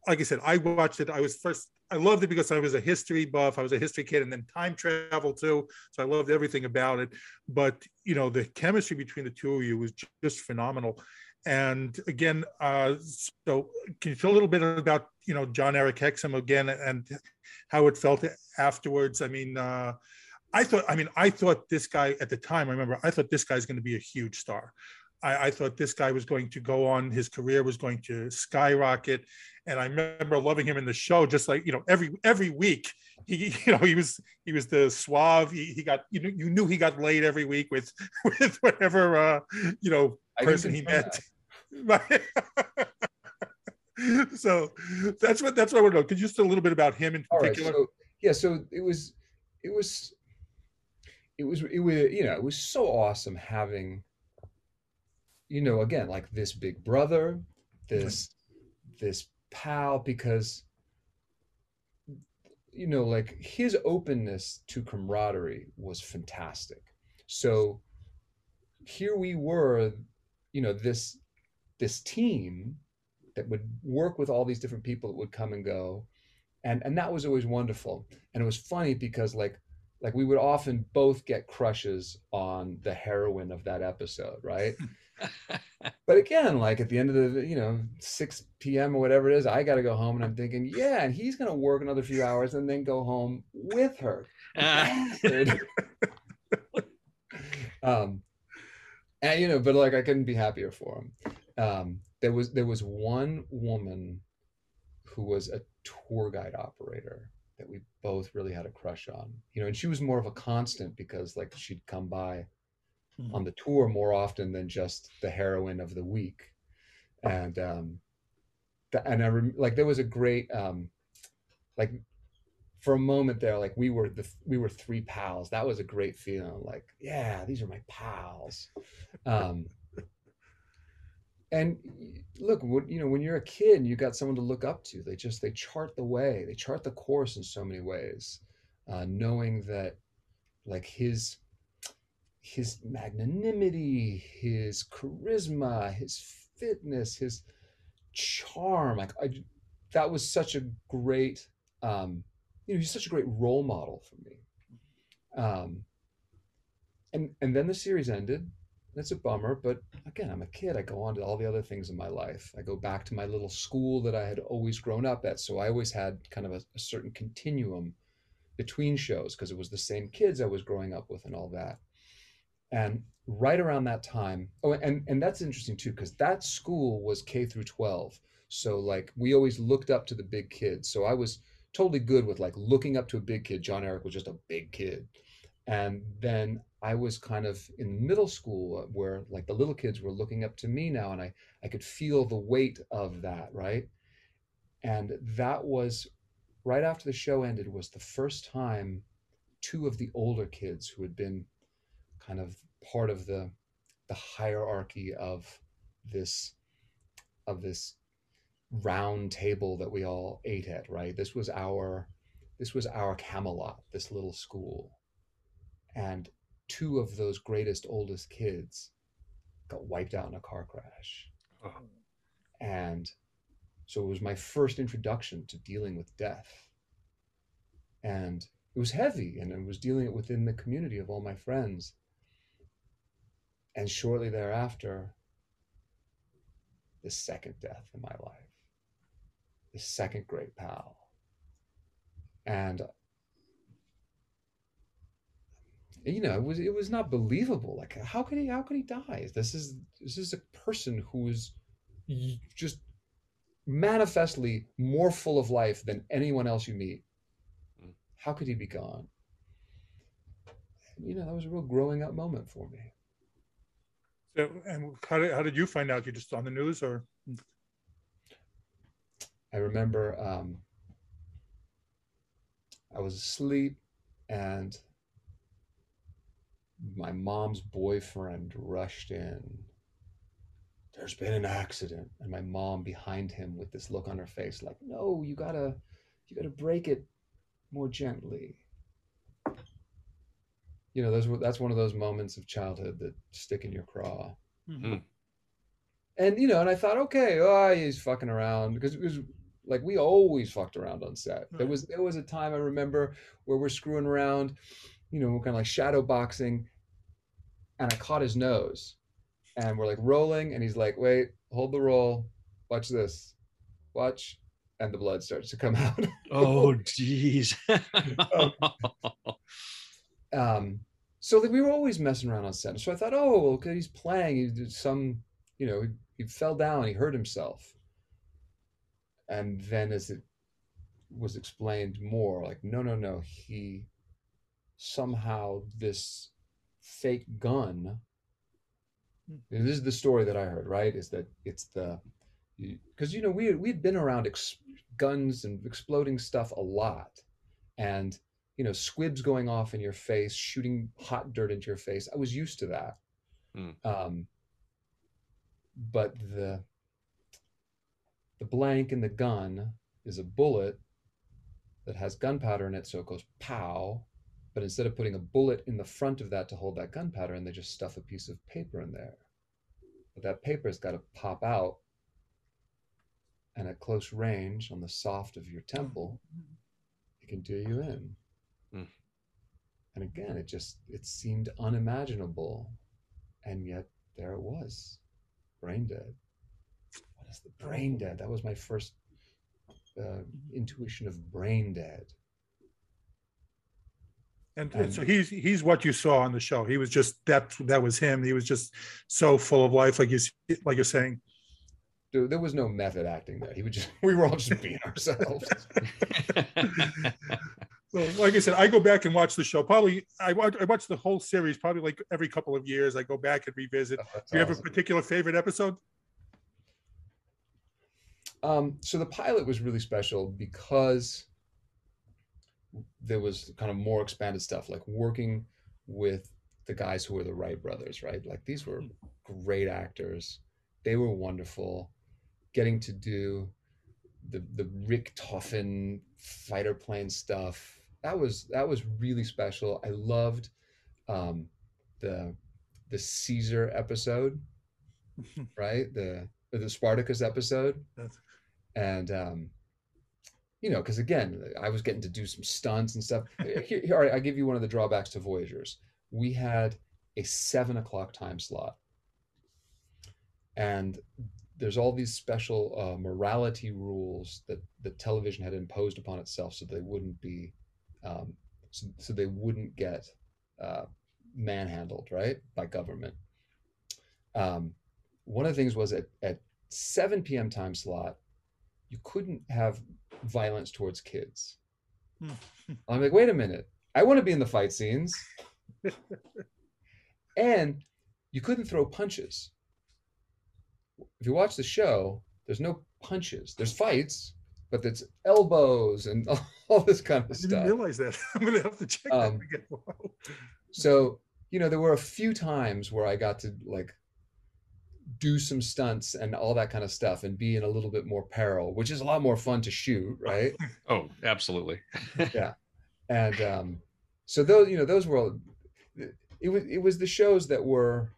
like I said, I watched it. I was first I loved it because I was a history buff. I was a history kid, and then time travel too. So I loved everything about it. But you know, the chemistry between the two of you was just phenomenal. And again, uh, so can you tell a little bit about you know Jon-Erik Hexum again and how it felt afterwards? I mean, uh, I thought, I mean, I thought this guy at the time. I remember I thought this guy's going to be a huge star. I, I, thought this guy was going to go on, his career was going to skyrocket. And I remember loving him in the show, just like, you know, every every week. He, you know, he was he was the suave. He, he got, you know, you knew he got laid every week with with whatever uh, you know, person he met. so that's what that's what I want to know. Could you just a little bit about him in particular? Right, so, yeah, so it was it was it was it was you know it was so awesome having you know, again, like this big brother, this this pal, because you know, like his openness to camaraderie was fantastic. So here we were, you know, this this team that would work with all these different people that would come and go. And and that was always wonderful. And it was funny because like like we would often both get crushes on the heroine of that episode, right? but again, like at the end of the, you know, 6 p.m. or whatever it is, I got to go home and I'm thinking, yeah, and he's going to work another few hours and then go home with her. um, and, you know, but like I couldn't be happier for him. Um, there was, there was one woman who was a tour guide operator that we both really had a crush on, you know, and she was more of a constant because like she'd come by mm-hmm. on the tour more often than just the heroine of the week. And um, and I rem- like there was a great um, like for a moment there, like we were the we were three pals. That was a great feeling. Like, yeah, these are my pals. Um, and look, what, you know, when you're a kid and you got someone to look up to, they just they chart the way, they chart the course in so many ways, uh, knowing that like his his magnanimity, his charisma, his fitness, his charm. Like I, that was such a great, um, you know, he's such a great role model for me. Um, and and then the series ended. It's a bummer, but again, I'm a kid. I go on to all the other things in my life. I go back to my little school that I had always grown up at. So I always had kind of a, a certain continuum between shows because it was the same kids I was growing up with and all that. And right around that time, oh, and, and that's interesting too, because that school was K through 12. So like we always looked up to the big kids. So I was totally good with like looking up to a big kid. Jon-Erik was just a big kid. And then I was kind of in middle school uh, where like the little kids were looking up to me now and I, I could feel the weight of that, right? And that was right after the show ended was the first time two of the older kids who had been kind of part of the the hierarchy of this of this round table that we all ate at right this was our this was our camelot this little school and two of those greatest oldest kids got wiped out in a car crash oh. and so it was my first introduction to dealing with death and it was heavy and I was dealing it within the community of all my friends and shortly thereafter, the second death in my life, the second great pal. And And, you know, it was it was not believable. Like, how could he how could he die? This is this is a person who is just manifestly more full of life than anyone else you meet. Mm. How could he be gone? You know, that was a real growing up moment for me. So, and how did, how did you find out? You just on the news or? I remember um, I was asleep and my mom's boyfriend rushed in. There's been an accident, and my mom behind him with this look on her face, like, "No, you gotta, you gotta break it more gently." You know, those were, that's one of those moments of childhood that stick in your craw Mhm. and you know, and I thought, okay, oh, he's fucking around because it was like we always fucked around on set. There was there was a time I remember where we're screwing around, you know, we're kind of like shadow boxing, and I caught his nose, and we're like rolling, and he's like, wait, hold the roll, watch this, watch, and the blood starts to come out. Oh, jeez. um, so like we were always messing around on set. So I thought, oh, okay, he's playing, he did some, you know, he, he fell down, he hurt himself. And then as it was explained more, like, no, no, no, he somehow this fake gun. and this is the story that I heard, right? Is that it's the because you know we we had been around ex- guns and exploding stuff a lot, and you know squibs going off in your face, shooting hot dirt into your face. I was used to that. Hmm. Um, but the the blank in the gun is a bullet that has gunpowder in it, so it goes pow. But instead of putting a bullet in the front of that to hold that gunpowder, and they just stuff a piece of paper in there. But that paper's got to pop out, and at close range on the soft of your temple, it can do you in. Hmm. And again, it just it seemed unimaginable, and yet there it was, brain dead. What is the brain dead? That was my first uh, intuition of brain dead. And, And- and so he's he's what you saw on the show. He was just that that was him. He was just so full of life, like you like you're saying. Dude, there was no method acting there. He would just we were all just being ourselves. Well, like I said, I go back and watch the show. Probably I watch I watch the whole series probably like every couple of years. I go back and revisit. That's Do you have a particular favorite episode? Um, so the pilot was really special because there was kind of more expanded stuff, like working with the guys who were the Wright brothers, right? Like these were great actors. They were wonderful. Getting to do the the Richthofen fighter plane stuff. That was that was really special. I loved um, the the Caesar episode, right? The the Spartacus episode That's- and um, you know, because again, I was getting to do some stunts and stuff. Here, here, all right, I'll give you one of the drawbacks to Voyagers. We had a seven o'clock time slot, and there's all these special uh, morality rules that the television had imposed upon itself, so they wouldn't be, um, so, so they wouldn't get uh, manhandled, right, by government. Um, one of the things was at, at 7 p.m. time slot, you couldn't have violence towards kids. Hmm. I'm like, wait a minute. I want to be in the fight scenes. and you couldn't throw punches. If you watch the show, there's no punches. There's fights, but it's elbows and all this kind I of didn't stuff. realize that. I'm gonna have to check Um, that again. So, you know, there were a few times where I got to like do some stunts and all that kind of stuff and be in a little bit more peril, which is a lot more fun to shoot, right? oh, absolutely. Yeah. And um, so those you know those were all, it was it was the shows that were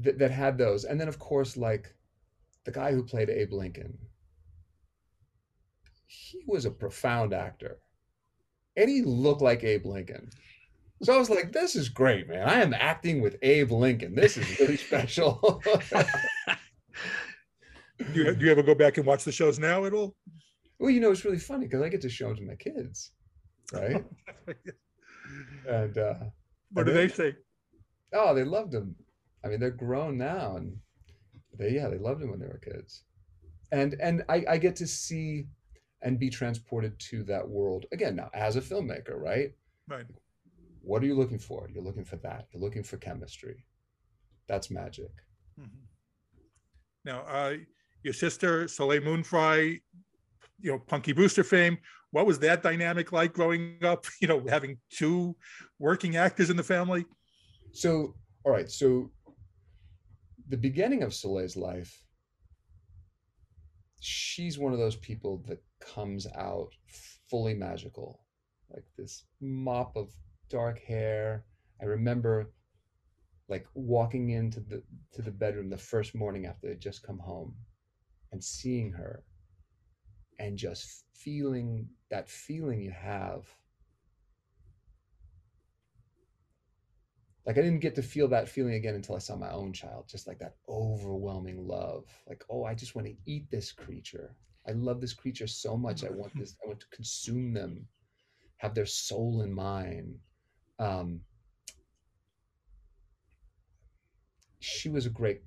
that, that had those and then of course like the guy who played abe lincoln he was a profound actor and he looked like abe lincoln so i was like this is great man i am acting with abe lincoln this is really special Do you, do you ever go back and watch the shows now at all? well you know it's really funny because i get to show them to my kids right and uh, what do they say? Oh, they loved them. I mean, they're grown now, and they yeah, they loved them when they were kids. And and I, I get to see and be transported to that world again now as a filmmaker, right? Right. What are you looking for? You're looking for that. You're looking for chemistry. That's magic. Mhm. Now, uh, your sister Soleil Moon Frye, you know, Punky Brewster fame. What was that dynamic like growing up? You know, having two working actors in the family. So, all right. So, the beginning of Soleil's life, she's one of those people that comes out fully magical, like this mop of dark hair. I remember like walking into the to the bedroom the first morning after they'd just come home and seeing her and just feeling that feeling you have like I didn't get to feel that feeling again until I saw my own child, just like that overwhelming love. Like, oh, I just want to eat this creature. I love this creature so much. I want this, I want to consume them, have their soul in mine. Um, she was a great,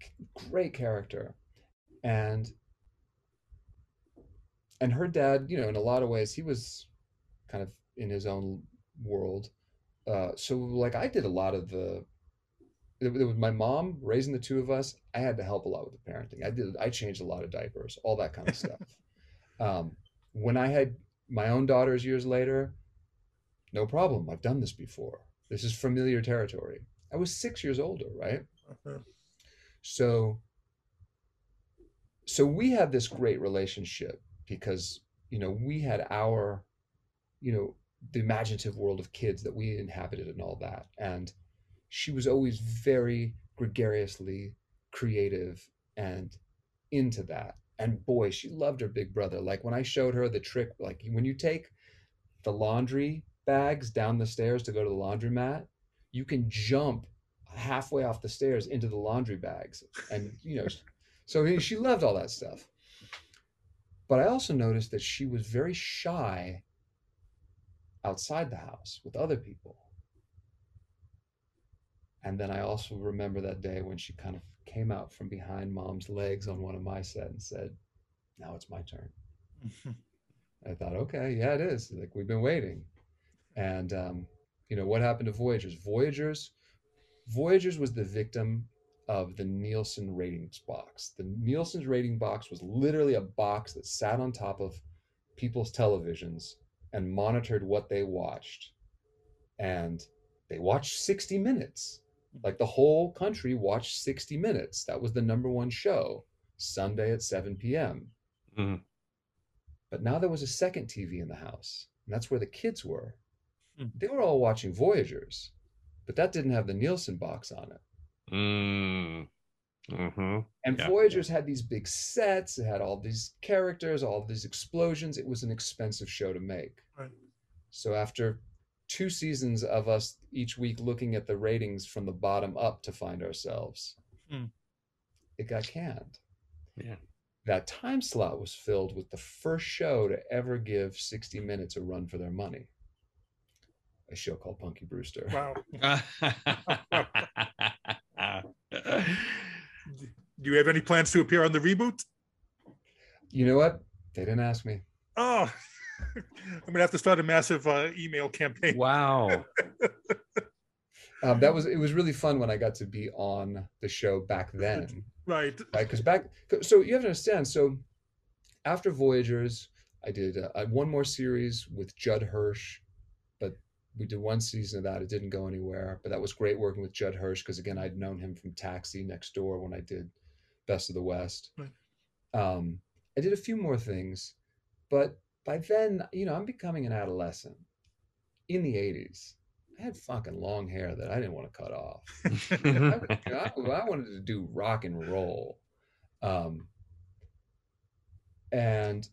great character. And and her dad, you know, in a lot of ways, he was kind of in his own world uh, so like I did a lot of the it, it was my mom raising the two of us. I had to help a lot with the parenting. I did I changed a lot of diapers, all that kind of stuff. um, when I had my own daughters years later, no problem. I've done this before. This is familiar territory. I was six years older, right? Uh-huh. So so we had this great relationship because you know we had our you know the imaginative world of kids that we inhabited and all that. And she was always very gregariously creative and into that. And boy, she loved her big brother. Like when I showed her the trick, like when you take the laundry bags down the stairs to go to the laundromat, you can jump halfway off the stairs into the laundry bags. And, you know, so she loved all that stuff. But I also noticed that she was very shy outside the house with other people. And then I also remember that day when she kind of came out from behind mom's legs on one of my set and said, Now it's my turn. I thought, okay, yeah, it is. Like we've been waiting. And um, you know, what happened to Voyagers? Voyagers, Voyagers was the victim of the Nielsen ratings box. The Nielsen's rating box was literally a box that sat on top of people's televisions and monitored what they watched. And they watched 60 minutes. Like the whole country watched 60 minutes. That was the number one show, Sunday at 7 p.m. Mhm. But now there was a second TV in the house, and that's where the kids were. Hmm. They were all watching Voyagers, but that didn't have the Nielsen box on it. Mm. hmm And Yeah. Voyagers had these big sets, it had all these characters, all these explosions. It was an expensive show to make. Right. So after two seasons of us each week looking at the ratings from the bottom up to find ourselves, Hmm. it got canned. Yeah. That time slot was filled with the first show to ever give 60 Minutes a run for their money. A show called Punky Brewster. Wow. Do you have any plans to appear on the reboot? You know what? They didn't ask me. Oh, I'm gonna have to start a massive uh, email campaign. wow. Um, that was it was really fun when I got to be on the show back then. Right. right? Because back, so you have to understand. So after Voyagers, I did uh, one more series with Judd Hirsch, but we did one season of that. It didn't go anywhere, but that was great working with Judd Hirsch because again, I'd known him from Taxi Next Door when I did Best of the West. Right. Um, I did a few more things, but by then, you know, I'm becoming an adolescent. In the '80s, I had fucking long hair that I didn't want to cut off. I, I, I wanted to do rock and roll. Um, and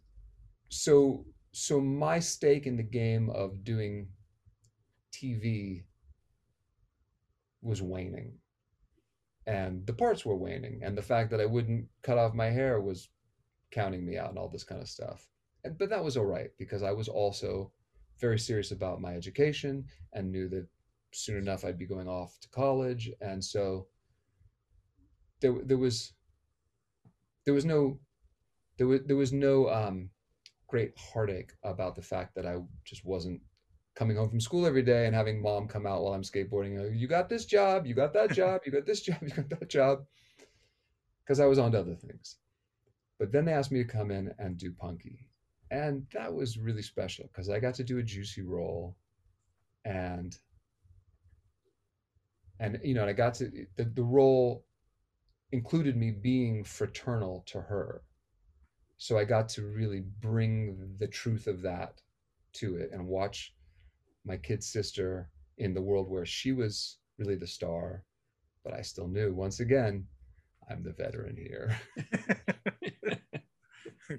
so so my stake in the game of doing TV was waning. And the parts were waning. And the fact that I wouldn't cut off my hair was counting me out and all this kind of stuff. And, but that was all right because I was also very serious about my education and knew that soon enough I'd be going off to college. And so there, there was, there was no, there was, there was no um, great heartache about the fact that I just wasn't coming home from school every day and having mom come out while I'm skateboarding. You got this job, you got that job, you got this job, you got that job. Because I was on to other things. But then they asked me to come in and do Punky and that was really special because I got to do a juicy role, and and you know, and I got to the, the role included me being fraternal to her, so I got to really bring the truth of that to it and watch my kid sister in the world where she was really the star, but I still knew once again, I'm the veteran here.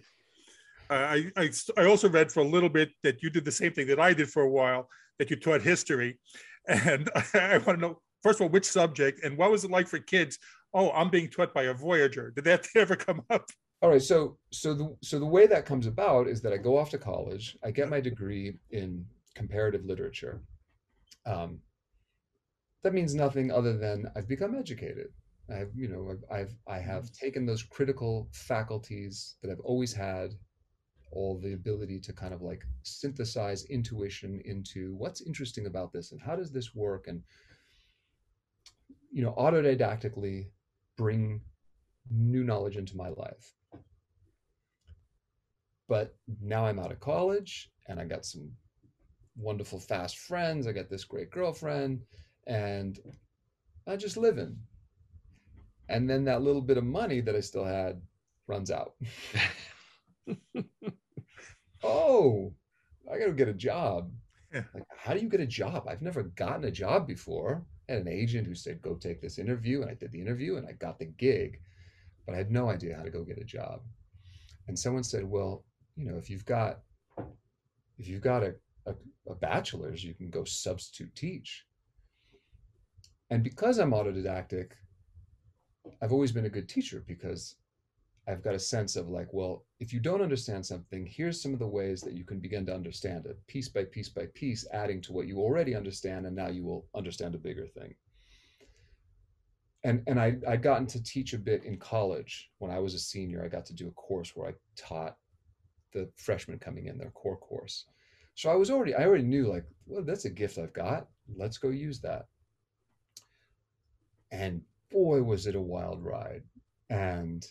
I, I, I also read for a little bit that you did the same thing that I did for a while, that you taught history. And I, I want to know, first of all, which subject and what was it like for kids? Oh, I'm being taught by a Voyager. Did that ever come up? All right, so so the so the way that comes about is that I go off to college. I get my degree in comparative literature. Um, that means nothing other than I've become educated. I've you know I've, I've I have taken those critical faculties that I've always had all the ability to kind of like synthesize intuition into what's interesting about this and how does this work and you know autodidactically bring new knowledge into my life but now i'm out of college and i got some wonderful fast friends i got this great girlfriend and i just living and then that little bit of money that i still had runs out oh, I got to get a job. Yeah. Like, how do you get a job? I've never gotten a job before. I had an agent who said, go take this interview. And I did the interview and I got the gig, but I had no idea how to go get a job. And someone said, well, you know, if you've got, if you've got a, a, a bachelor's, you can go substitute teach. And because I'm autodidactic, I've always been a good teacher because I've got a sense of like, well, if you don't understand something, here's some of the ways that you can begin to understand it, piece by piece by piece, adding to what you already understand, and now you will understand a bigger thing. And and I I'd gotten to teach a bit in college when I was a senior. I got to do a course where I taught the freshmen coming in their core course. So I was already I already knew like, well, that's a gift I've got. Let's go use that. And boy, was it a wild ride. And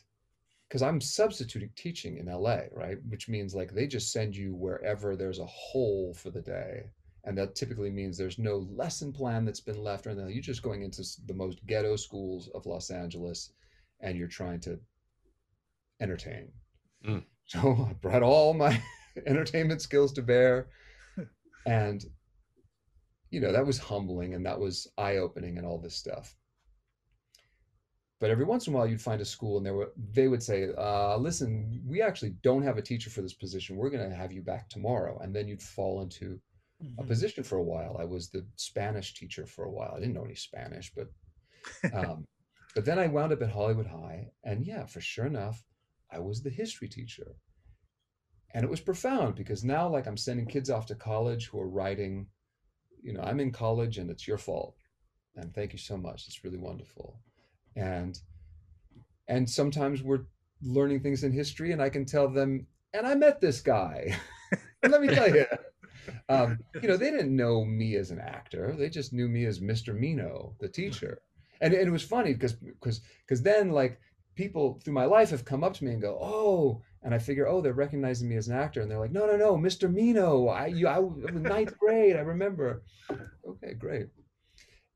because I'm substituting teaching in LA, right? Which means like they just send you wherever there's a hole for the day. And that typically means there's no lesson plan that's been left or anything. You're just going into the most ghetto schools of Los Angeles and you're trying to entertain. Mm. So I brought all my entertainment skills to bear. And, you know, that was humbling and that was eye opening and all this stuff. But every once in a while, you'd find a school and they were they would say, uh, "Listen, we actually don't have a teacher for this position. We're going to have you back tomorrow." And then you'd fall into mm-hmm. a position for a while. I was the Spanish teacher for a while. I didn't know any Spanish, but um, but then I wound up at Hollywood High, and yeah, for sure enough, I was the history teacher. And it was profound because now, like, I'm sending kids off to college who are writing, you know, I'm in college and it's your fault. And thank you so much. It's really wonderful. And and sometimes we're learning things in history and i can tell them and i met this guy. Let me tell you. Um, you know they didn't know me as an actor. They just knew me as mr Meeno the teacher. And, and it was funny because because because then like people through my life have come up to me and go oh and i figure oh they're recognizing me as an actor. And they're like no no no mr Meeno. I you i was ninth grade. I remember. Okay great.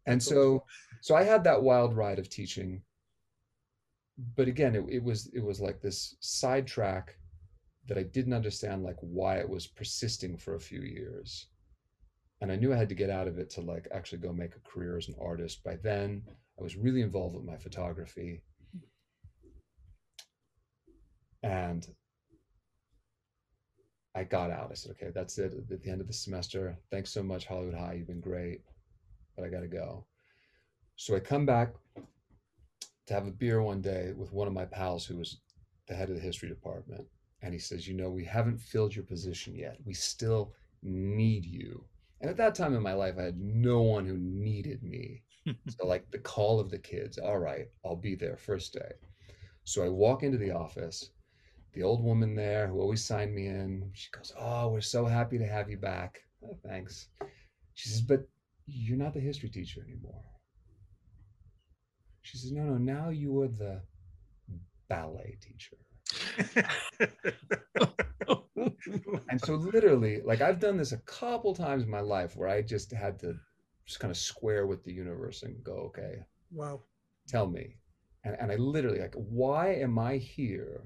And so so i had that wild ride of teaching. But again it, it was it was like this sidetrack that i didn't understand like why it was persisting for a few years. And i knew i had to get out of it to like actually go make a career as an artist. By then i was really involved with my photography. And i got out i said okay that's it at the end of the semester thanks so much hollywood high you've been great but I got to go. So I come back to have a beer one day with one of my pals who was the head of the history department. And he says, You know, we haven't filled your position yet. We still need you. And at that time in my life, I had no one who needed me. so, like the call of the kids, all right, I'll be there first day. So I walk into the office. The old woman there who always signed me in, she goes, Oh, we're so happy to have you back. Oh, thanks. She says, But you're not the history teacher anymore. She says, No, no, now you are the ballet teacher. and so literally, like I've done this a couple times in my life where I just had to just kind of square with the universe and go, okay, wow, tell me. And, and I literally like, why am I here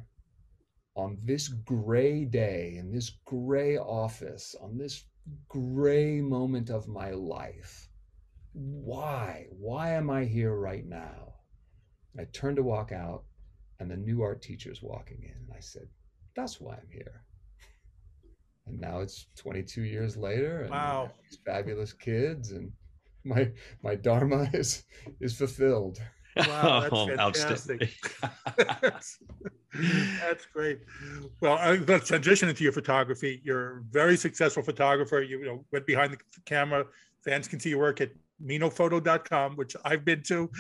on this gray day in this gray office on this gray moment of my life? Why? Why am I here right now? I turned to walk out and the new art teacher's walking in. And I said, That's why I'm here. And now it's 22 years later, and wow. these fabulous kids, and my my dharma is is fulfilled. Wow, that's oh, fantastic. that's, that's great. Well, I, let's transition into your photography. You're a very successful photographer. You, you know, went behind the camera. Fans can see your work at meenophoto.com, which I've been to.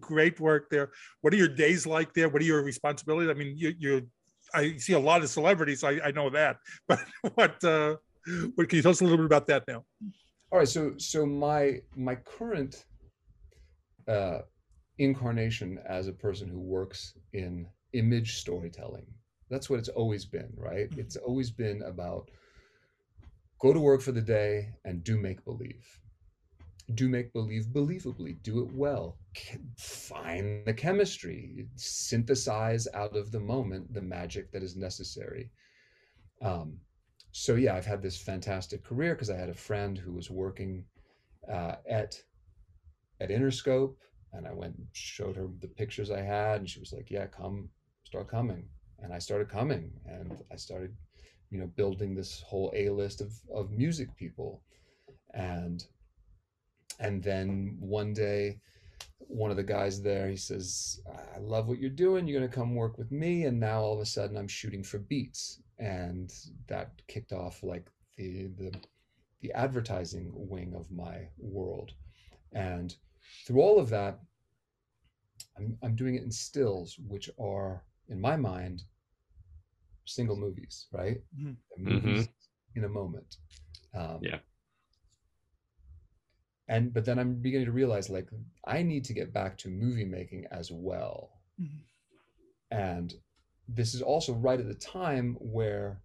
Great work there. What are your days like there? What are your responsibilities? I mean, you, you I see a lot of celebrities. I, I know that, but what, uh, what can you tell us a little bit about that now? All right. So, so my, my current, uh, incarnation as a person who works in image storytelling. That's what it's always been, right? Mm-hmm. It's always been about go to work for the day and do make believe do make believe believably, do it well, find the chemistry, synthesize out of the moment the magic that is necessary. Um, so yeah, I've had this fantastic career because I had a friend who was working uh, at at Interscope, and I went and showed her the pictures I had, and she was like, "Yeah, come, start coming." And I started coming, and I started, you know, building this whole A list of of music people, and and then one day one of the guys there he says i love what you're doing. You're going to come work with me. And now all of a sudden i'm shooting for beats. And that kicked off like the the the advertising wing of my world. And through all of that i'm, I'm doing it in stills which are in my mind single movies right mm-hmm. movies mm-hmm. in a moment um, yeah and but then i'm beginning to realize like i need to get back to movie making as well mm-hmm. and this is also right at the time where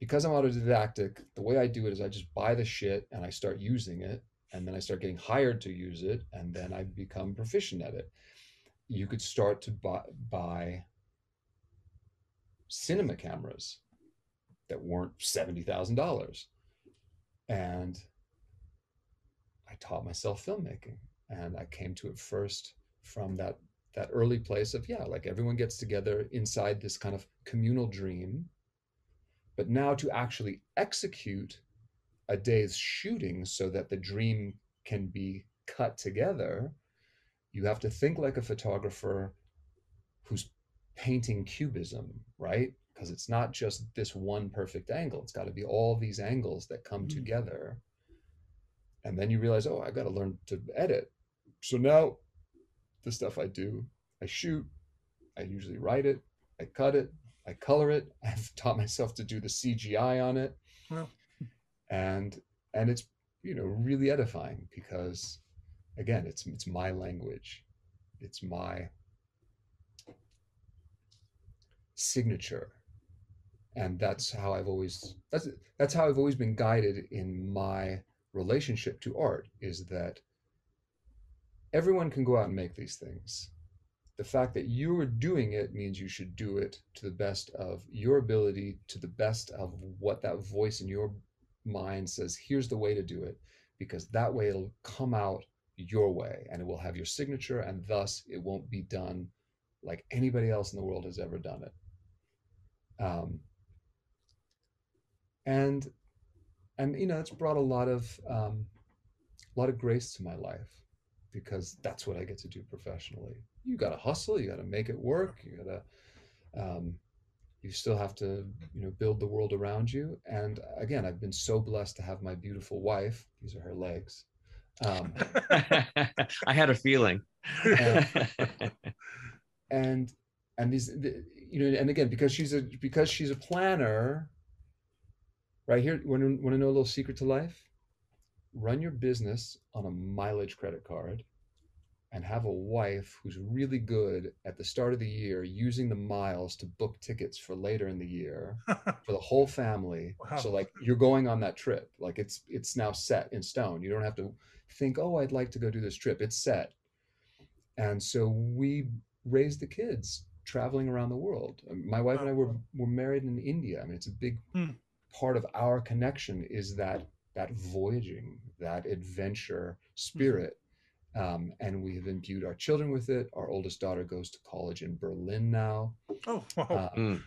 because i'm autodidactic the way i do it is i just buy the shit and i start using it and then i start getting hired to use it and then i become proficient at it. You could start to buy, buy cinema cameras that weren't $70000 and I taught myself filmmaking and I came to it first from that that early place of yeah like everyone gets together inside this kind of communal dream. But now to actually execute a day's shooting so that the dream can be cut together you have to think like a photographer who's painting cubism right? Because it's not just this one perfect angle it's got to be all these angles that come mm. together. And then you realize oh i got to learn to edit. So now the stuff i do i shoot i usually write it i cut it i color it. I've taught myself to do the cgi on it. And and it's you know really edifying because again it's it's my language it's my signature and that's how i've always that's that's how i've always been guided in my relationship to art is that everyone can go out and make these things. The fact that you are doing it means you should do it to the best of your ability, to the best of what that voice in your mind says, here's the way to do it, because that way it'll come out your way and it will have your signature, and thus it won't be done like anybody else in the world has ever done it. Um, and and you know it's brought a lot of um, a lot of grace to my life because that's what I get to do professionally. You got to hustle, you got to make it work, you got to um, you still have to you know build the world around you. And again i've been so blessed to have my beautiful wife. These are her legs. Um, I had a feeling. and and these the, you know and again because she's a because she's a planner right here want to, want to know a little secret to life? Run your business on a mileage credit card and have a wife who's really good at the start of the year using the miles to book tickets for later in the year for the whole family. Wow. so like you're going on that trip. Like it's it's now set in stone. You don't have to think oh i'd like to go do this trip. It's set. And so we raised the kids traveling around the world. Um, my wife and i were were married in india. I mean it's a big Hmm. part of our connection is that that voyaging that adventure spirit um, and we have imbued our children with it. Our oldest daughter goes to college in berlin now. Oh, wow. uh, Mm.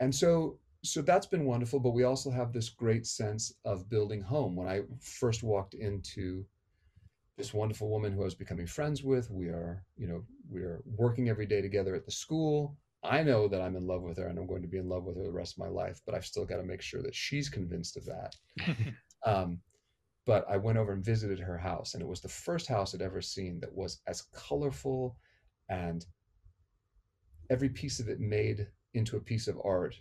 and so so that's been wonderful but we also have this great sense of building home. When i first walked into this wonderful woman who i was becoming friends with we are you know we are working every day together at the school. I know that i'm in love with her and i'm going to be in love with her the rest of my life but i've still got to make sure that she's convinced of that. Um, but i went over and visited her house and it was the first house i'd ever seen that was as colorful and every piece of it made into a piece of art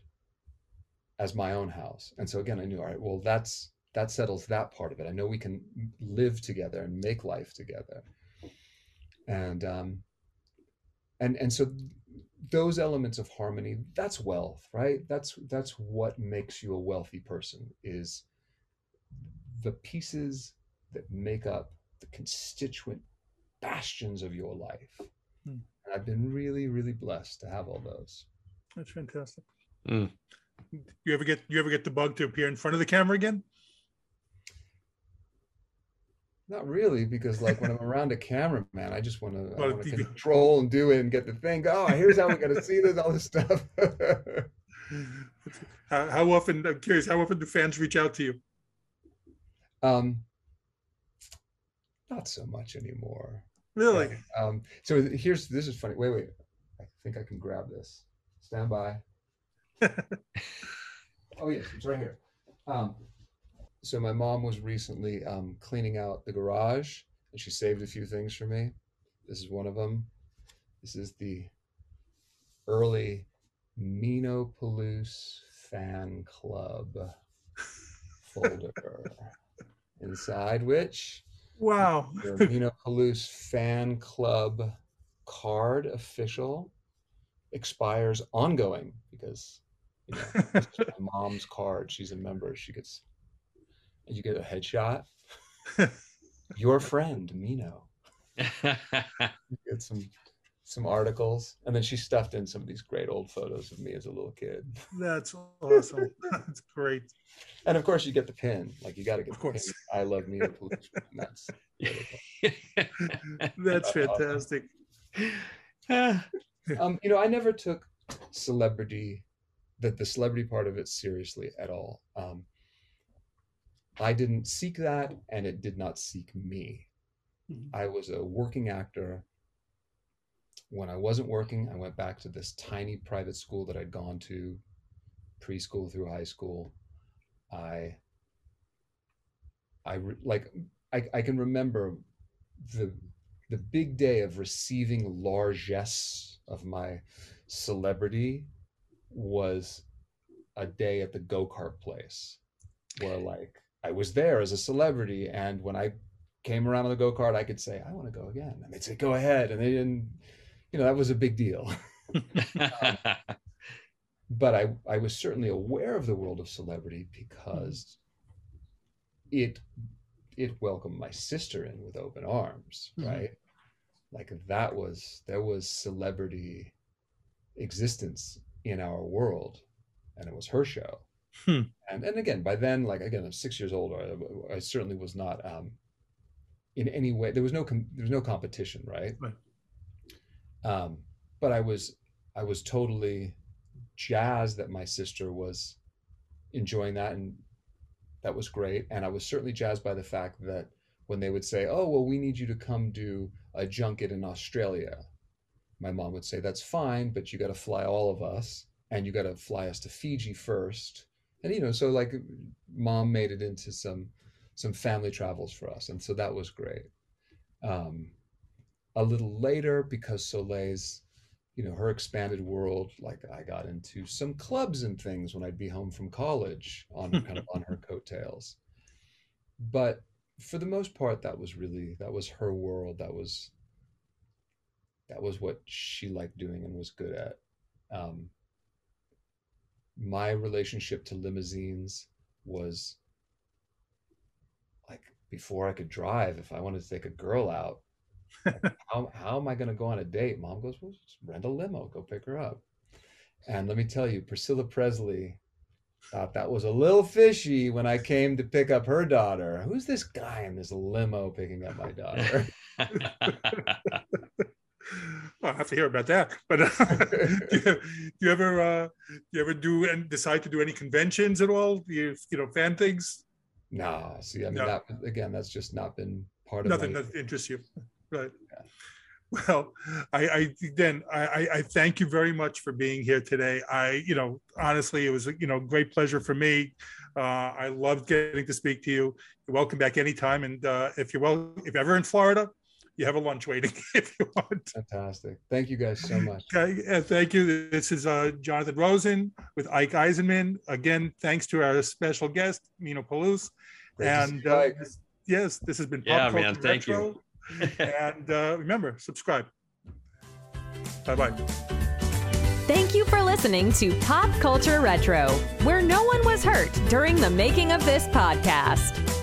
as my own house. And so again, I knew, all right, well, that's that settles that part of it. I know we can live together and make life together. And um and and so those elements of harmony, that's wealth, right? That's that's what makes you a wealthy person is the pieces that make up the constituent bastions of your life. Hmm. And I've been really, really blessed to have all those. That's fantastic. Mm. You ever get you ever get the bug to appear in front of the camera again? Not really, because like when I'm around a camera, man, I just want to, I Well, want to you- control and do it and get the thing. Oh, here's how we got to see this, all this stuff. How, how often? I'm curious. How often do fans reach out to you? Um, not so much anymore. Really? Um, so here's this is funny. Wait, wait. I think I can grab this. Stand by. oh yes, it's right here. Um, so my mom was recently um, cleaning out the garage, and she saved a few things for me. This is one of them. This is the early Meeno Peluce fan club folder, inside which Wow. your Meeno Peluce fan club card official expires ongoing because you know my mom's card. She's a member. She gets you get a headshot. Your friend Meeno. You get some some articles, and then she stuffed in some of these great old photos of me as a little kid. That's awesome. That's great. And of course, you get the pin. Like you got to get Of the course. pin. I love Meeno Peluce. and That's That's fantastic. um, you know, I never took celebrity, that the celebrity part of it seriously at all. Um, I didn't seek that, and it did not seek me. Mhm. I was a working actor. When I wasn't working, I went back to this tiny private school that I'd gone to, preschool through high school. I, I like, I, I can remember the the big day of receiving largesse of my celebrity was a day at the go-kart place where like I was there as a celebrity and when I came around on the go-kart I could say I want to go again and they'd say go ahead and they didn't you know that was a big deal but I I was certainly aware of the world of celebrity because it it welcomed my sister in with open arms, Mhm. right? Like that was there was celebrity existence in our world, and it was her show. Hmm. And and again, by then, like again, I'm six years older. I, I certainly was not um, in any way. There was no com- there was no competition, right? Right. Um, but I was I was totally jazzed that my sister was enjoying that and that was great and i was certainly jazzed by the fact that when they would say oh well we need you to come do a junket in australia my mom would say that's fine but you got to fly all of us and you got to fly us to Fiji first. And you know, so like mom made it into some some family travels for us, and so that was great. Um, a little later, because Soleil's, you know, her expanded world, like I got into some clubs and things when I'd be home from college on kind of on her coattails. But for the most part, that was really that was her world. That was that was what she liked doing and was good at. Um, my relationship to limousines was like before I could drive, if I wanted to take a girl out, how, how am I going to go on a date? Mom goes, well, just rent a limo, go pick her up. And let me tell you, Priscilla Presley thought that was a little fishy when I came to pick up her daughter. Who's this guy in this limo picking up my daughter? I'll have to hear about that. But uh, do, you, do, you, ever uh, do you ever do and decide to do any conventions at all? Do you you know fan things? No, see, I mean no. that again, that's just not been part of nothing that interests you, right? Yeah. Well, I, I then I, I thank you very much for being here today. I, you know, honestly, it was you know great pleasure for me. Uh, I loved getting to speak to you. You're welcome back anytime. And uh, if you're well, if you're ever in Florida, you have a lunch waiting if you want. Fantastic. Thank you guys so much. Okay, and thank you. This is uh, Jonathan Rosen with Ike Eisenmann. Again, thanks to our special guest, Meeno Peluce. and uh, yes, this has been Pop yeah, man. Thank Retro. you. And uh, remember, subscribe. Bye bye. Thank you for listening to Pop Culture Retro, where no one was hurt during the making of this podcast.